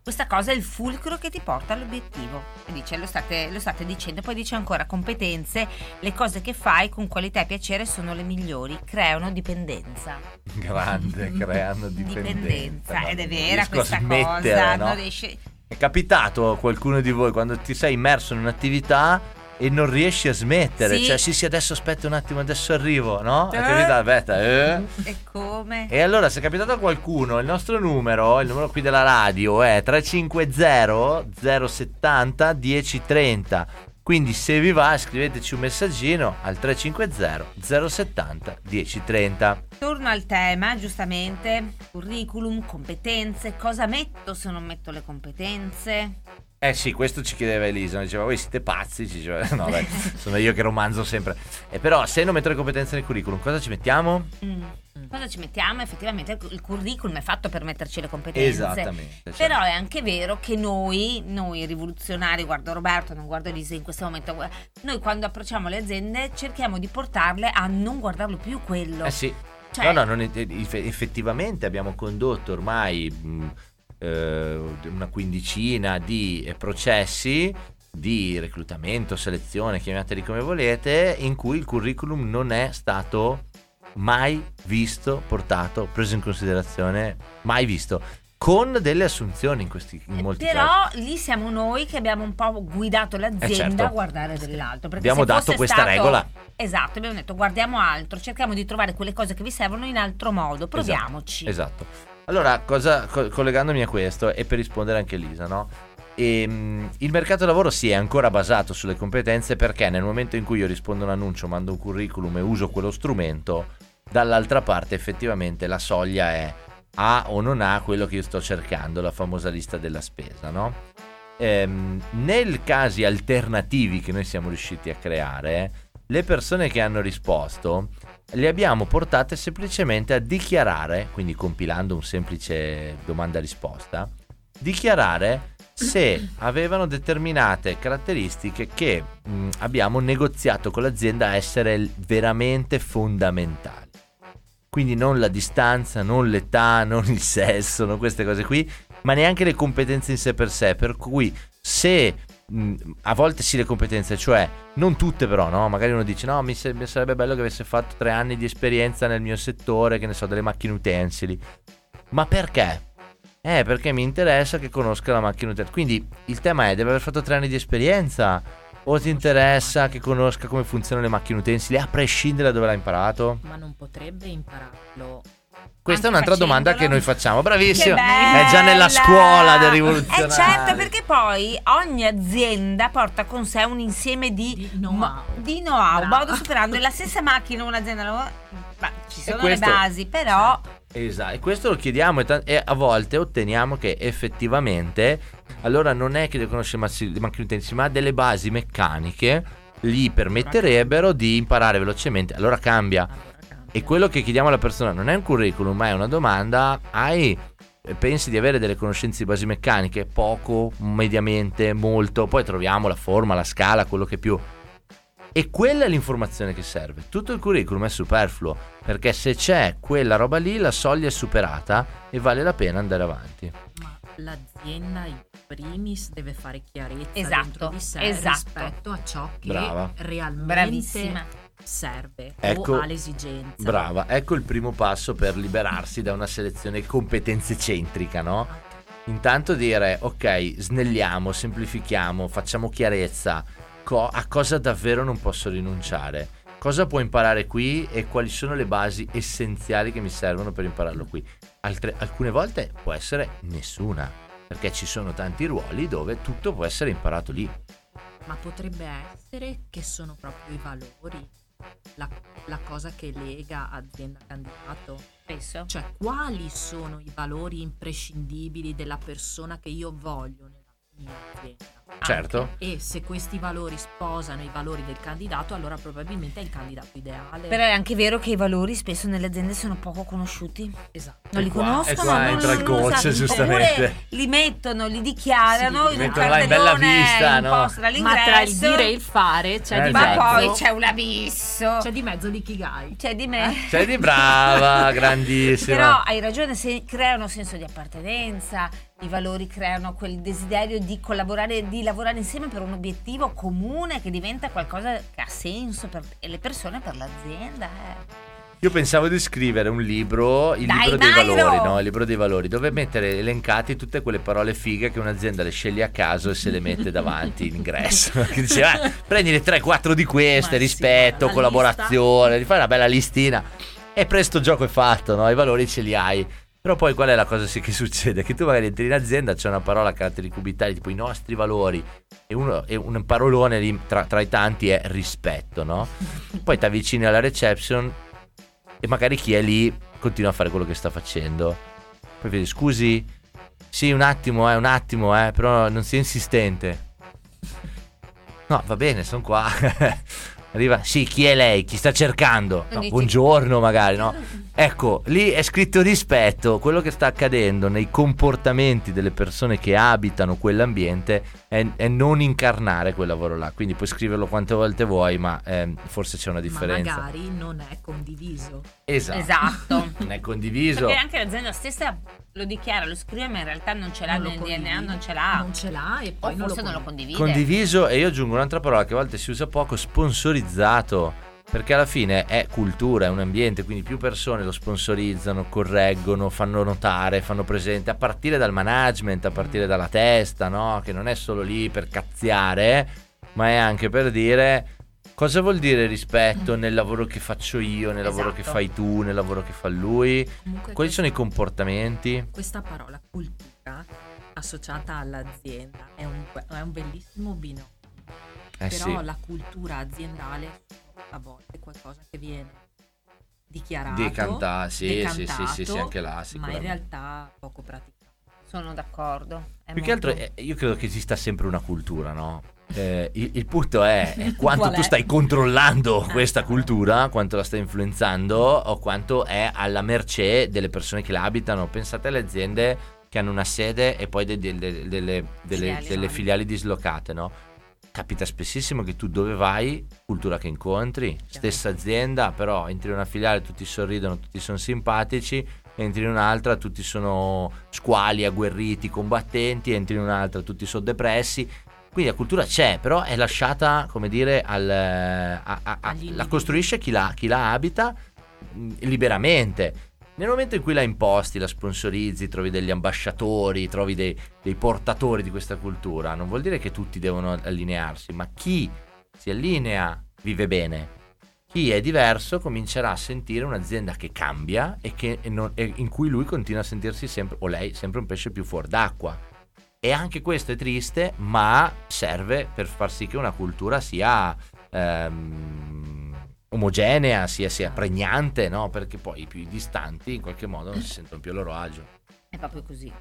questa cosa è il fulcro che ti porta all'obiettivo. E dice, lo state, lo state dicendo, poi dice ancora competenze, le cose che fai con qualità e piacere sono le migliori, creano dipendenza. Grande, creando dipendenza. Ed è vera questa cosa. no? non riesci- È capitato a qualcuno di voi quando ti sei immerso in un'attività e non riesci a smettere? Sì. Cioè, sì, sì, adesso aspetta un attimo, adesso arrivo, no? È Eh. capitato, aspetta, eh? E come? E allora, se è capitato a qualcuno, il nostro numero, il numero qui della radio è 350 070 1030. Quindi se vi va scriveteci un messaggino al 350 070 1030. Torno al tema, giustamente, curriculum, competenze, cosa metto se non metto le competenze? Eh sì, questo ci chiedeva Elisa, diceva voi siete pazzi, ci diceva, no dai, sono io che romanzo sempre. E però se non metto le competenze nel curriculum, cosa ci mettiamo? Mm. Cosa ci mettiamo? Effettivamente il- curriculum è fatto per metterci le competenze. Esattamente. cioè. Però è anche vero che noi, noi rivoluzionari, guardo Roberto, non guardo Elisa in questo momento, noi quando approcciamo le aziende cerchiamo di portarle a non guardarlo più quello. Eh sì. Cioè- No, no, non- eff- effettivamente abbiamo condotto ormai mh, eh, una quindicina di eh, processi di reclutamento, selezione, chiamateli come volete, in cui il curriculum non è stato mai visto, portato, preso in considerazione, mai visto, con delle assunzioni in, questi, in molti Però casi. lì siamo noi che abbiamo un po' guidato l'azienda Eh, certo. a guardare dell'altro. perché Abbiamo dato questa stato- regola. Esatto, abbiamo detto guardiamo altro, cerchiamo di trovare quelle cose che vi servono in altro modo, proviamoci. Esatto. Allora, cosa, co- collegandomi a questo e per rispondere anche Lisa, no? Ehm, il mercato del lavoro si è ancora basato sulle competenze perché nel momento in cui io rispondo a un annuncio, mando un curriculum e uso quello strumento, dall'altra parte effettivamente la soglia è ha o non ha quello che io sto cercando, la famosa lista della spesa, no? Ehm, nel casi alternativi che noi siamo riusciti a creare, le persone che hanno risposto le abbiamo portate semplicemente a dichiarare, quindi compilando un semplice domanda-risposta, dichiarare se avevano determinate caratteristiche che mh, abbiamo negoziato con l'azienda a essere veramente fondamentali. Quindi non la distanza, non l'età, non il sesso, non queste cose qui, ma neanche le competenze in sé per sé. Per cui se a volte sì le competenze, cioè non tutte però, no? Magari uno dice no, mi, se- mi sarebbe bello che avesse fatto tre anni di esperienza nel mio settore, che ne so, delle macchine utensili. Ma perché? Eh, perché mi interessa che conosca la macchina utensili. Quindi il tema è, deve aver fatto tre anni di esperienza? O ti interessa che conosca come funzionano le macchine utensili, a prescindere da dove l'ha imparato? Ma non potrebbe impararlo. Questa è Anche un'altra domanda che noi facciamo. Bravissimo. È già nella scuola del rivoluzionario. Eh certo, perché poi ogni azienda porta con sé un insieme di, Di know-how. mo- di know-how, modo superando la stessa macchina un'azienda ma ci sono questo- le basi, però Esatto, e questo lo chiediamo e, ta- e a volte otteniamo che effettivamente allora non è che deve conoscere macchine utensili, ma delle basi meccaniche gli permetterebbero di imparare velocemente. Allora cambia. E quello che chiediamo alla persona non è un curriculum, ma è una domanda. Hai pensi di avere delle conoscenze di basi meccaniche? Poco, mediamente, molto. Poi troviamo la forma, la scala, quello che più. E quella è l'informazione che serve. Tutto il curriculum è superfluo, perché se c'è quella roba lì, la soglia è superata e vale la pena andare avanti. Ma l'azienda in primis deve fare chiarezza Esatto, dentro di sé esatto. rispetto a ciò che Brava. realmente bravissima. Serve Ecco, o ha l'esigenza. Brava, ecco il primo passo per liberarsi da una selezione competenze centrica, no? Intanto dire, ok, snelliamo, semplifichiamo, facciamo chiarezza, co- a cosa davvero non posso rinunciare, cosa può imparare qui e quali sono le basi essenziali che mi servono per impararlo qui. Altre- alcune volte può essere nessuna, perché ci sono tanti ruoli dove tutto può essere imparato lì. Ma potrebbe essere che sono proprio i valori la, la cosa che lega azienda candidato. spesso. Cioè, quali sono i valori imprescindibili della persona che io voglio? Certo. Anche- E se questi valori sposano i valori del candidato, allora probabilmente è il candidato ideale. Però è anche vero che i valori spesso nelle aziende sono poco conosciuti. Esatto. Non li qua- conoscono, e qua non, entra non- il coach, giustamente. Oppure li mettono, li dichiarano Sì, in un mettono là in bella cartellone vista, in no? Ma tra il dire e il fare c'è Eh, di Ma esatto. poi mezzo c'è un abisso. c'è di mezzo l'ikigai. C'è di me. Sei di brava, grandissima. Però hai ragione, se creano senso di appartenenza, i valori creano quel desiderio di collaborare, di lavorare insieme per un obiettivo comune che diventa qualcosa che ha senso per le persone per l'azienda. eh. Io pensavo di scrivere un libro, il Dai, libro dei Mairo! valori, no? Il libro dei valori, dove mettere elencati tutte quelle parole fighe che un'azienda le sceglie a caso e se le mette davanti in ingresso. Che dice, "Ah, prendi le 3-4 di queste, Ma sì, rispetto, la collaborazione, ti fai una bella listina. E presto gioco è fatto, no? I valori ce li hai. Però poi qual è la cosa che succede? Che tu magari entri in azienda, c'è una parola a caratteri cubitali, tipo i nostri valori, e, uno, e un parolone lì tra, tra i tanti è rispetto, no? Poi ti avvicini alla reception e magari chi è lì continua a fare quello che sta facendo. Poi vedi, scusi, sì, un attimo, eh, un attimo, eh, però non sia insistente. No, va bene, sono qua. Arriva, sì, chi è lei? Chi sta cercando? No, buongiorno, magari, no? Ecco, lì è scritto rispetto. Quello che sta accadendo nei comportamenti delle persone che abitano quell'ambiente è, è non incarnare quel lavoro là. Quindi puoi scriverlo quante volte vuoi, ma ehm, forse c'è una Ma differenza. magari non è condiviso. Esatto. Esatto. Non è condiviso. Perché anche l'azienda stessa lo dichiara, lo scrive, ma in realtà non ce l'ha Non lo nel DNA, non ce l'ha. Non ce l'ha e poi o non forse lo non lo condivide. Condiviso e io aggiungo un'altra parola che a volte si usa poco, sponsorizzato. Perché alla fine è cultura, è un ambiente, quindi più persone lo sponsorizzano, correggono, fanno notare, fanno presente, a partire dal management, a partire dalla testa, no? Che non è solo lì per cazziare, ma è anche per dire cosa vuol dire rispetto nel lavoro che faccio io, nel lavoro che Esatto. fai tu, nel lavoro che fa lui. Comunque Quali sono i comportamenti? Questa parola cultura associata all'azienda è un, è un bellissimo binomio. Eh Però sì. la cultura aziendale a volte qualcosa che viene dichiarato, Decanta- sì, sì, sì, sì, sì, decantato, anche là, ma in realtà poco praticato. Sono d'accordo. È Più che molto- altro eh, io credo che esista sempre una cultura, no? Eh, il, il punto è, è quanto tu è? stai controllando Ah, questa cultura, quanto la stai influenzando o quanto è alla mercé delle persone che la abitano. Pensate alle aziende che hanno una sede e poi de- de- de- delle, delle- Filiali. delle filiali dislocate, no? Capita spessissimo che tu dove vai, cultura che incontri, stessa azienda, però entri in una filiale, tutti sorridono, tutti sono simpatici, entri in un'altra, tutti sono squali, agguerriti, combattenti, entri in un'altra, tutti sono depressi. Quindi la cultura c'è, però è lasciata, come dire, al, a- a- a- Agli la costruisce chi la, chi la abita mh, liberamente. Nel momento in cui la imposti, la sponsorizzi, trovi degli ambasciatori, trovi dei, dei portatori di questa cultura, non vuol dire che tutti devono allinearsi, ma chi si allinea vive bene. Chi è diverso comincerà a sentire un'azienda che cambia e, che non- e in cui lui continua a sentirsi sempre, o lei, sempre un pesce più fuor d'acqua. E anche questo è triste, ma serve per far sì che una cultura sia ehm, omogenea, sia, sia pregnante, no? Perché poi i più distanti in qualche modo non si sentono più a loro agio. È proprio così.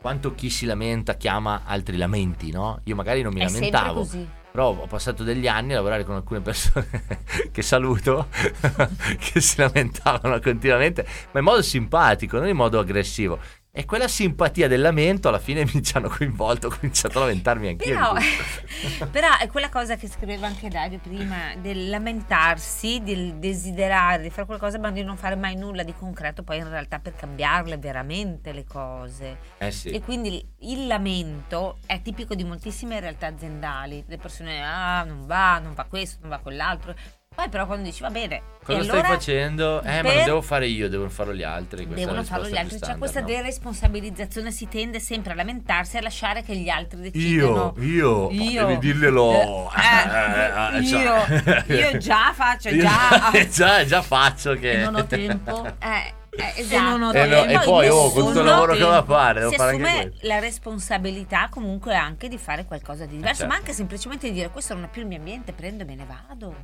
Quanto chi si lamenta chiama altri lamenti, no? Io magari non mi È lamentavo, così. però ho passato degli anni a lavorare con alcune persone che saluto, che si lamentavano continuamente, ma in modo simpatico, non in modo aggressivo. E quella simpatia del lamento alla fine mi ci hanno coinvolto, ho cominciato a lamentarmi anch'io. Però, però è quella cosa che scriveva anche Dario prima, del lamentarsi, del desiderare di fare qualcosa, ma di non fare mai nulla di concreto poi in realtà per cambiarle veramente le cose. Eh sì. E quindi il lamento è tipico di moltissime realtà aziendali. Le persone, ah, non va, non va questo, non va quell'altro. Poi però quando dici, va bene, Cosa e stai allora facendo? Eh, ma non devo fare io, devono farlo gli altri. Questa devono farlo gli altri. C'è questa standard, no? deresponsabilizzazione, si tende sempre a lamentarsi e a lasciare che gli altri Io, decidano. io, Io. devi dirglielo. Eh, Eh, io, cioè. io già faccio, Io già. già, già faccio che... Non ho tempo. Eh, eh, E esatto. non ho E, no- e poi, oh, con tutto il lavoro che va a fare, devo si fare anche assume la responsabilità comunque anche di fare qualcosa di diverso, certo. ma anche semplicemente di dire questo non è più il mio ambiente, prendo e me ne vado.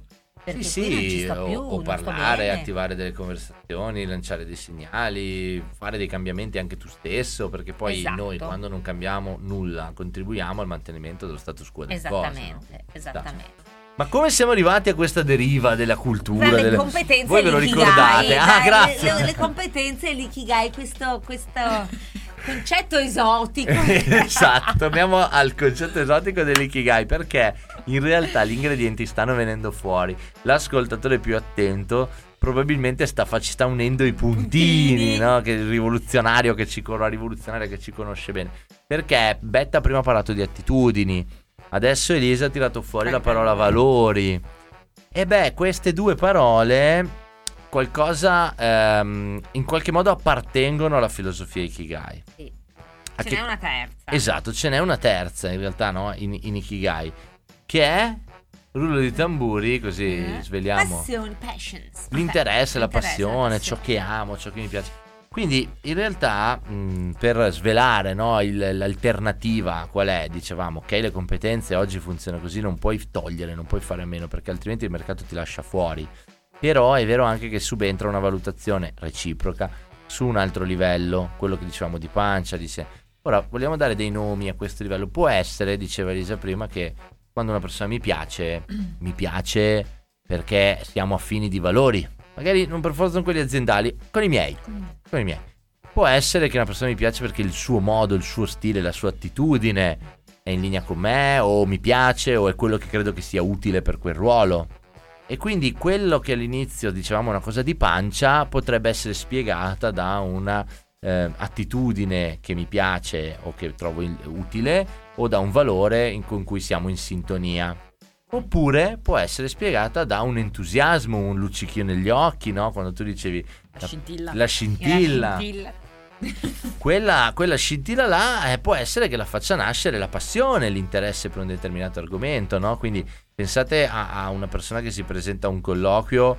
Perché Sì, sì, o, più, o parlare, attivare delle conversazioni, lanciare dei segnali, fare dei cambiamenti anche tu stesso, perché poi Esatto. noi quando non cambiamo nulla contribuiamo al mantenimento dello status quo delle cose. Esattamente, no? esattamente. Ma come siamo arrivati a questa deriva della cultura? Le delle- competenze Voi ve lo ricordate? Ah, grazie. Le, le competenze e l'ikigai, questo, questo concetto esotico. esatto, torniamo al concetto esotico dell'ikigai perché in realtà gli ingredienti stanno venendo fuori. L'ascoltatore più attento probabilmente sta, sta unendo i puntini, Puntini. no? Che il rivoluzionario che ci, la rivoluzionaria che ci conosce bene. Perché Betta prima ha parlato di attitudini, adesso Elisa ha tirato fuori la parola valori. E beh, queste due parole qualcosa ehm, in qualche modo appartengono alla filosofia Ikigai. Sì. Ce che- n'è una terza. Esatto, ce n'è una terza in realtà, no? In, in Ikigai, che è rullo di tamburi, così Eh? sveliamo Passioni, passions. l'interesse, la passione, ciò che amo, ciò che mi piace. Quindi in realtà mh, per svelare no, il- l'alternativa qual è? Dicevamo, ok, le competenze oggi funzionano così, non puoi togliere, non puoi fare a meno perché altrimenti il mercato ti lascia fuori. Però è vero anche che subentra una valutazione reciproca su un altro livello, quello che dicevamo di pancia, di sé. Ora, vogliamo dare dei nomi a questo livello? Può essere, diceva Elisa prima, che quando una persona mi piace, mi piace perché siamo affini di valori. Magari non per forza con quelli aziendali, con i miei. Con i miei. Può essere che una persona mi piace perché il suo modo, il suo stile, la sua attitudine è in linea con me, o mi piace, o è quello che credo che sia utile per quel ruolo. E quindi quello che all'inizio dicevamo una cosa di pancia potrebbe essere spiegata da una eh, attitudine che mi piace o che trovo il- utile o da un valore in- con cui siamo in sintonia. Oppure può essere spiegata da un entusiasmo, un luccichio negli occhi, no? Quando tu dicevi La scintilla. la scintilla. scintilla. Quella, quella scintilla là eh, può essere che la faccia nascere la passione, l'interesse per un determinato argomento, no? Quindi pensate a, a una persona che si presenta a un colloquio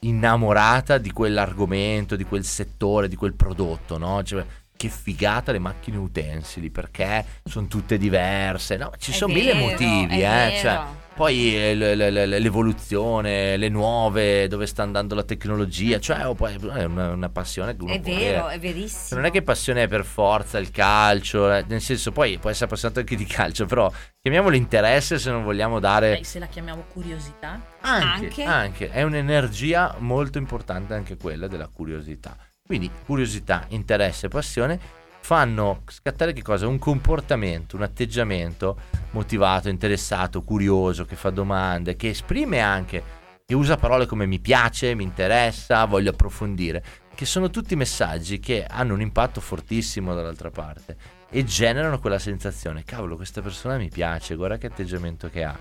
innamorata di quell'argomento, di quel settore, di quel prodotto, no? Cioè, che figata le macchine utensili perché sono tutte diverse, no? Ci sono mille motivi, è eh? Cioè, poi eh, le- le- le- l'evoluzione, le nuove, dove sta andando la tecnologia, cioè oh, poi è una, una passione che uno È può vero, avere. è verissimo. Non è che passione è per forza il calcio, eh, nel senso poi può essere appassionato anche di calcio, però chiamiamolo interesse se non vogliamo dare Dai, se la chiamiamo curiosità. anche, Anche. anche, è un'energia molto importante anche quella della curiosità. Quindi curiosità, interesse, passione fanno scattare che cosa? Un comportamento, un atteggiamento motivato, interessato, curioso, che fa domande, che esprime anche, che usa parole come mi piace, mi interessa, voglio approfondire, che sono tutti messaggi che hanno un impatto fortissimo dall'altra parte e generano quella sensazione, cavolo, questa persona mi piace, guarda che atteggiamento che ha.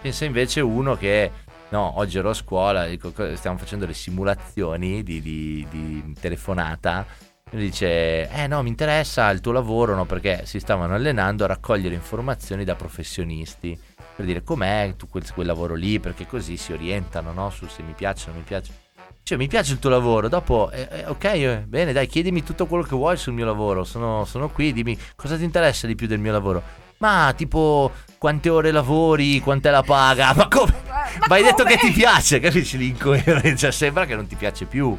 Pensa invece uno che, no, oggi ero a scuola, dico, co- stiamo facendo le simulazioni di, di- di telefonata, lui dice, eh no, mi interessa il tuo lavoro, no, perché si stavano allenando a raccogliere informazioni da professionisti, per dire com'è tu quel, quel lavoro lì, perché così si orientano, no, su se mi piace o non mi piace. Cioè, mi piace il tuo lavoro, dopo, eh, eh, ok, eh, bene, dai, chiedimi tutto quello che vuoi sul mio lavoro, sono, sono qui, dimmi cosa ti interessa di più del mio lavoro. Ma tipo, quante ore lavori, quant'è la paga, ma come? Ma, hai detto che ti piace, capisci l'incoerenza? Sembra che non ti piace più.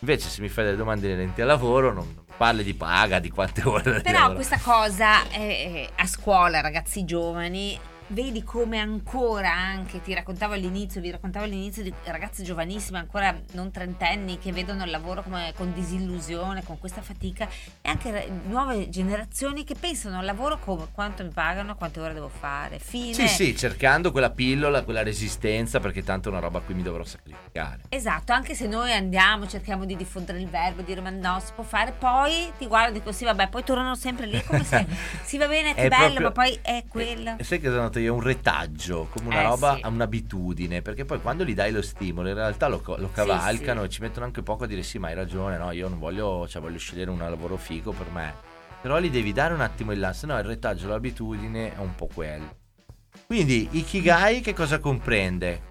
Invece se mi fai delle domande inerenti al lavoro, non non parli di paga, di quante ore Però questa cosa eh, a scuola, ragazzi giovani, vedi come ancora anche, ti raccontavo all'inizio, vi raccontavo all'inizio di ragazzi giovanissimi, ancora non trentenni, che vedono il lavoro come con disillusione, con questa fatica, e anche nuove generazioni che pensano al lavoro come quanto mi pagano, quante ore devo fare, fine. Sì, sì, cercando quella pillola, quella resistenza, perché tanto è una roba a cui mi dovrò sacrificare. Esatto, anche se noi andiamo, cerchiamo di diffondere il verbo, dire ma no, si può fare, poi ti guardo e dico sì, vabbè, poi tornano sempre lì come se sì, va bene, che È bello, proprio- ma poi è quello. E sai che ho notato io? Un retaggio, come una Eh, roba, sì. un'abitudine, perché poi quando gli dai lo stimolo in realtà lo, lo cavalcano sì. e ci mettono anche poco a dire sì, ma hai ragione, no, io non voglio, cioè voglio scegliere un lavoro figo per me. Però gli devi dare un attimo il là, se no il retaggio, l'abitudine è un po' quello. Quindi Ikigai che cosa comprende?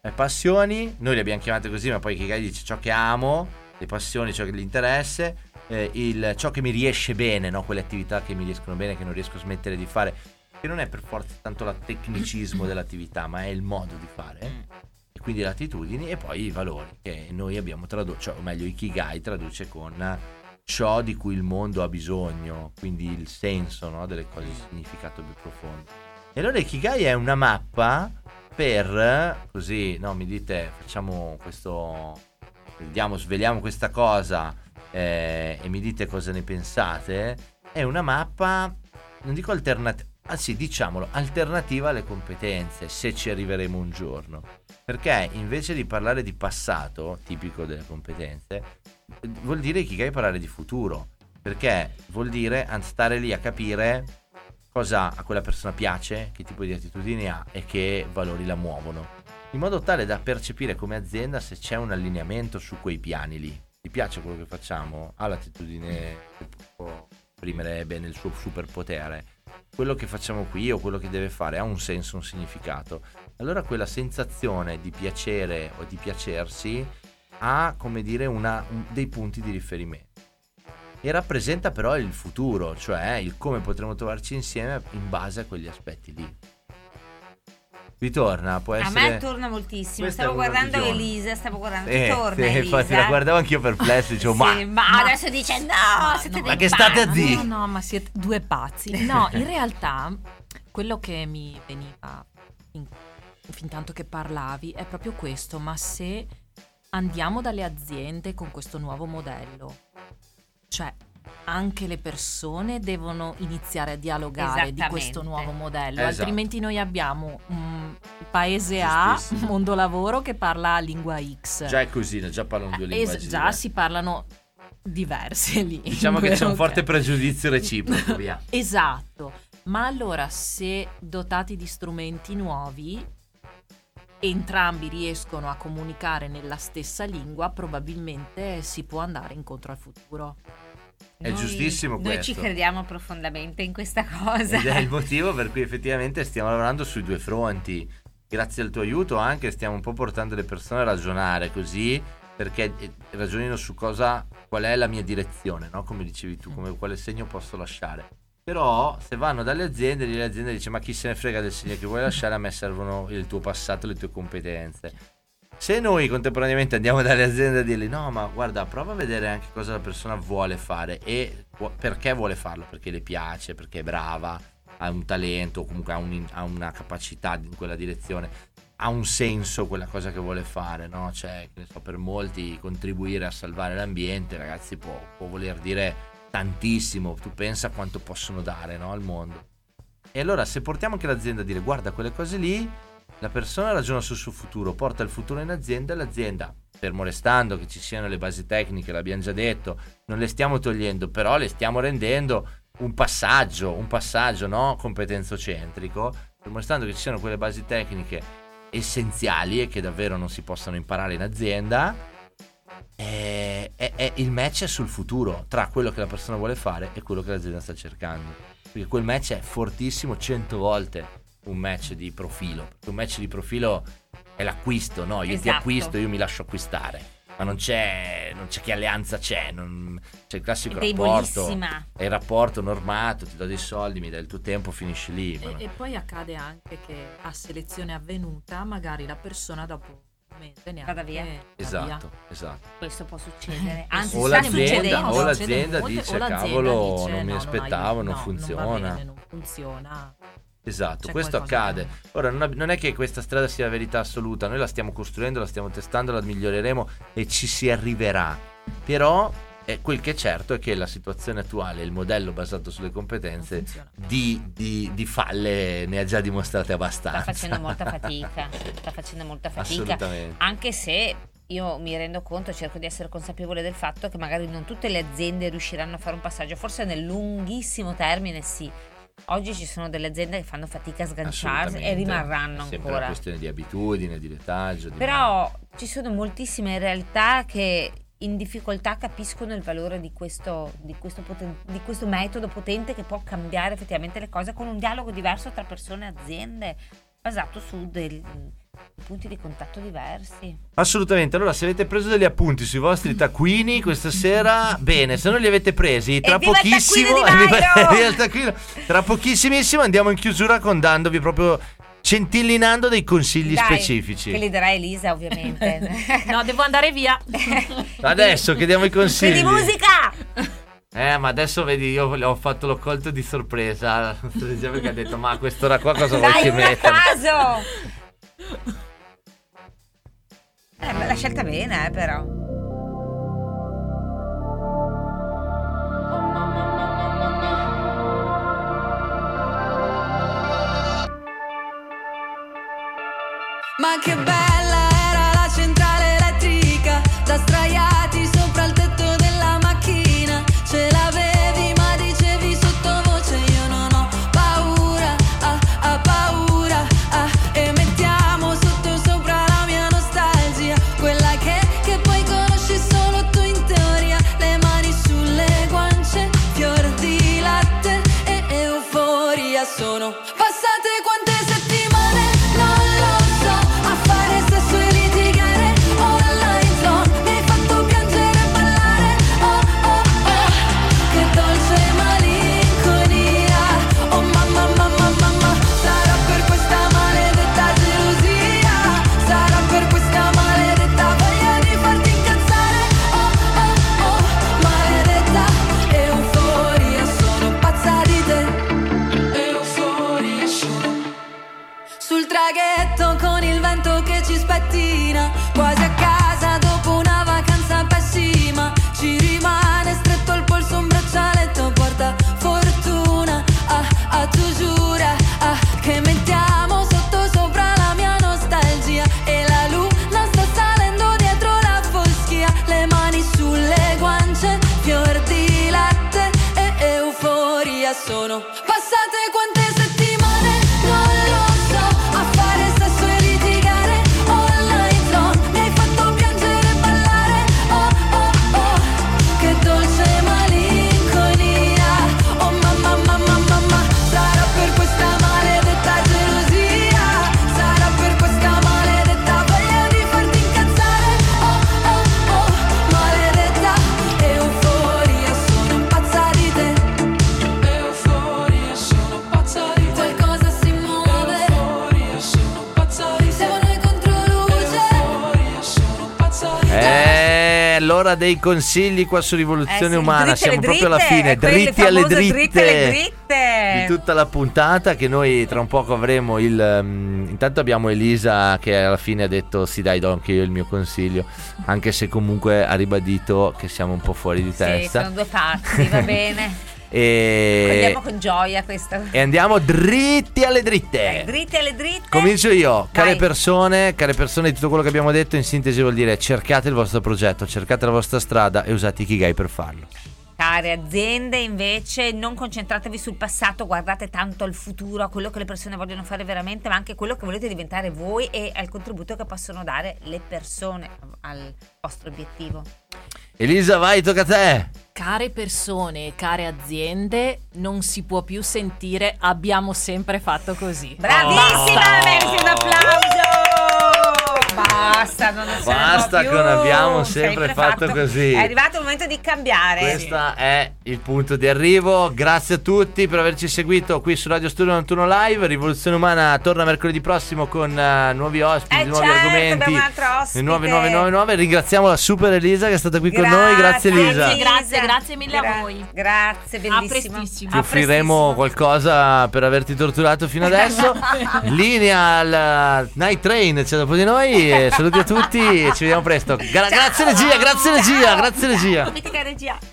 Le passioni, noi le abbiamo chiamate così, ma poi Ikigai dice ciò che amo, le passioni, ciò che gli interessa, eh, il- ciò che mi riesce bene, no? quelle attività che mi riescono bene, che non riesco a smettere di fare, che non è per forza tanto il tecnicismo dell'attività, ma è il modo di fare. E quindi le attitudini e poi i valori, che noi abbiamo tradotto, cioè, o meglio Ikigai traduce con ciò di cui il mondo ha bisogno, quindi il senso no, delle cose, il significato più profondo. E allora Ikigai è una mappa per, così, no, mi dite, facciamo questo, vediamo, sveliamo questa cosa eh, e mi dite cosa ne pensate, è una mappa, non dico alternativa, anzi diciamolo, alternativa alle competenze, se ci arriveremo un giorno. Perché invece di parlare di passato, tipico delle competenze, vuol dire Ikigai parlare di futuro. Perché vuol dire stare lì a capire cosa a quella persona piace, che tipo di attitudini ha e che valori la muovono. In modo tale da percepire come azienda se c'è un allineamento su quei piani lì. Ti piace quello che facciamo? Ha l'attitudine che può esprimere bene il suo superpotere? Quello che facciamo qui o quello che deve fare ha un senso, un significato. Allora quella sensazione di piacere o di piacersi ha, come dire, una- un- dei punti di riferimento. e rappresenta però il futuro, cioè il come potremo trovarci insieme in base a quegli aspetti lì. Vi torna? Può A essere... me torna moltissimo. Questa Stavo guardando visione. Elisa, stavo guardando. Eh, torna sì, Elisa? infatti la guardavo anch'io perplesso, dicevo, ma... Sì, ma adesso dice no, siete Ma dei che state a dire? No, no, ma siete due pazzi. No, in realtà quello che mi veniva in- fin tanto che parlavi è proprio questo, ma se andiamo dalle aziende con questo nuovo modello, cioè anche le persone devono iniziare a dialogare di questo nuovo modello, Esatto. altrimenti noi abbiamo un paese A, mondo lavoro che parla lingua X. Già è così, già parlano due Es- lingue. già si parlano diverse lì. Diciamo che c'è un forte pregiudizio reciproco, via. Esatto, ma allora se dotati di strumenti nuovi, entrambi riescono a comunicare nella stessa lingua, probabilmente si può andare incontro al futuro. È Noi- giustissimo Noi questo. ci crediamo profondamente in questa cosa. Ed è il motivo per cui effettivamente stiamo lavorando sui due fronti. Grazie al tuo aiuto anche stiamo un po' portando le persone a ragionare così perché eh, ragionino su cosa, qual è la mia direzione, no? come dicevi tu, come, quale segno posso lasciare. Però se vanno dalle aziende, lì le aziende dice ma chi se ne frega del segno che vuoi lasciare, a me servono il tuo passato, le tue competenze. Se noi contemporaneamente andiamo dalle aziende a dirgli no ma guarda prova a vedere anche cosa la persona vuole fare e perché vuole farlo, perché le piace, perché è brava, ha un talento, o comunque ha, un- ha una capacità in quella direzione, ha un senso quella cosa che vuole fare, no? Cioè, so, per molti contribuire a salvare l'ambiente, ragazzi, può, può voler dire tantissimo, tu pensa quanto possono dare no, al mondo. E allora se portiamo anche l'azienda a dire guarda quelle cose lì, la persona ragiona sul suo futuro, porta il futuro in azienda e l'azienda, fermo restando che ci siano le basi tecniche, l'abbiamo già detto, non le stiamo togliendo, però le stiamo rendendo un passaggio, un passaggio no competenzocentrico, fermo restando che ci siano quelle basi tecniche essenziali e che davvero non si possano imparare in azienda, eh, è- è- il match è sul futuro tra quello che la persona vuole fare e quello che l'azienda sta cercando. Perché quel match è fortissimo 100 volte un match di profilo. Perché un match di profilo è l'acquisto, no? Io ti Esatto. acquisto, io mi lascio acquistare. Ma non c'è, non c'è che alleanza c'è, non- c'è il classico È rapporto. È il rapporto normato, ti do dei soldi, mi dai il tuo tempo, finisci lì. no. E, e poi accade anche che a selezione avvenuta magari la persona dopo un mese neanche Vada via. va via. Esatto, esatto. Questo può succedere. Anzi, O l'azienda- o l'azienda dice, o l'azienda "Cavolo, dice, non mi "No, aspettavo, aiuto, non no, funziona." Non, va bene, non funziona. Esatto, C'è questo accade. Ora, non, è che questa strada sia la verità assoluta, noi la stiamo costruendo, la stiamo testando, la miglioreremo e ci si arriverà. Però eh, quel che è certo è che la situazione attuale, il modello basato sulle competenze, di, di- di falle ne ha già dimostrate Sta abbastanza. facendo molta fatica. Sta facendo molta fatica. Assolutamente. Anche se io mi rendo conto, cerco di essere consapevole del fatto che magari non tutte le aziende riusciranno a fare un passaggio, forse nel lunghissimo termine sì. Oggi ci sono delle aziende che fanno fatica a sganciarsi e rimarranno È sempre ancora. una questione di abitudine, di retaggio. Di Però ci sono moltissime realtà che in difficoltà capiscono il valore di questo, di questo poten- di questo metodo potente che può cambiare effettivamente le cose con un dialogo diverso tra persone e aziende, basato su dei punti di contatto diversi. Assolutamente, allora se avete preso degli appunti sui vostri taccuini questa sera, bene, se non li avete presi, tra Evviva pochissimo, il tra pochissimissimo andiamo in chiusura con dandovi proprio centillinando dei consigli Dai, specifici. Che li darà Elisa ovviamente. No, devo andare via. Adesso chiediamo i consigli. Quindi musica! Eh, ma adesso vedi, io ho fatto l'ho colto di sorpresa. Perché ha detto, ma a quest'ora qua cosa vuoi che metta? caso! Eh, l'ha scelta bene, eh, però. Ma che bella l'ora dei consigli qua su Rivoluzione Eh sì, Umana. dritte Siamo alle proprio alla dritte, fine, dritti alle dritte. dritte alle dritte. Di tutta la puntata che noi tra un poco avremo il... mm, intanto abbiamo Elisa che alla fine ha detto sì dai do anche io il mio consiglio, anche se comunque ha ribadito che siamo un po' fuori di Sì, testa. sono due pazzi, va bene. E... Andiamo con gioia questa. e andiamo dritti alle dritte. Dritte alle dritte. Comincio io, care Vai. persone, care persone di tutto quello che abbiamo detto in sintesi vuol dire cercate il vostro progetto, cercate la vostra strada e usate Ikigai per farlo. Care aziende invece non concentratevi sul passato, guardate tanto al futuro, a quello che le persone vogliono fare veramente, ma anche quello che volete diventare voi e al contributo che possono dare le persone al vostro obiettivo. Elisa, vai, tocca a te. Care persone e care aziende, non si può più sentire abbiamo sempre fatto così. Bravissima, meriti un applauso! Basta, non lo Basta più. che non abbiamo sempre fatto così. È arrivato il momento di cambiare. Questo è il punto di arrivo. Grazie a tutti per averci seguito qui su Radio Studio 91 Live. Rivoluzione Umana torna mercoledì prossimo con eh, nuovi ospiti, Eh, nuovi certo, argomenti. un altro ospite. Nuove, nuove, nuove, nuove. Ringraziamo la super Elisa che è stata qui con noi. Grazie Elisa. Grazie, grazie mille a Gra- voi. Grazie, bellissimo. A prestissimo. Ti offriremo qualcosa per averti torturato fino adesso. Linea al Night Train c'è dopo di noi. Saluti a tutti e ci vediamo presto. Gra- grazie regia, grazie regia, grazie regia. Mitica regia.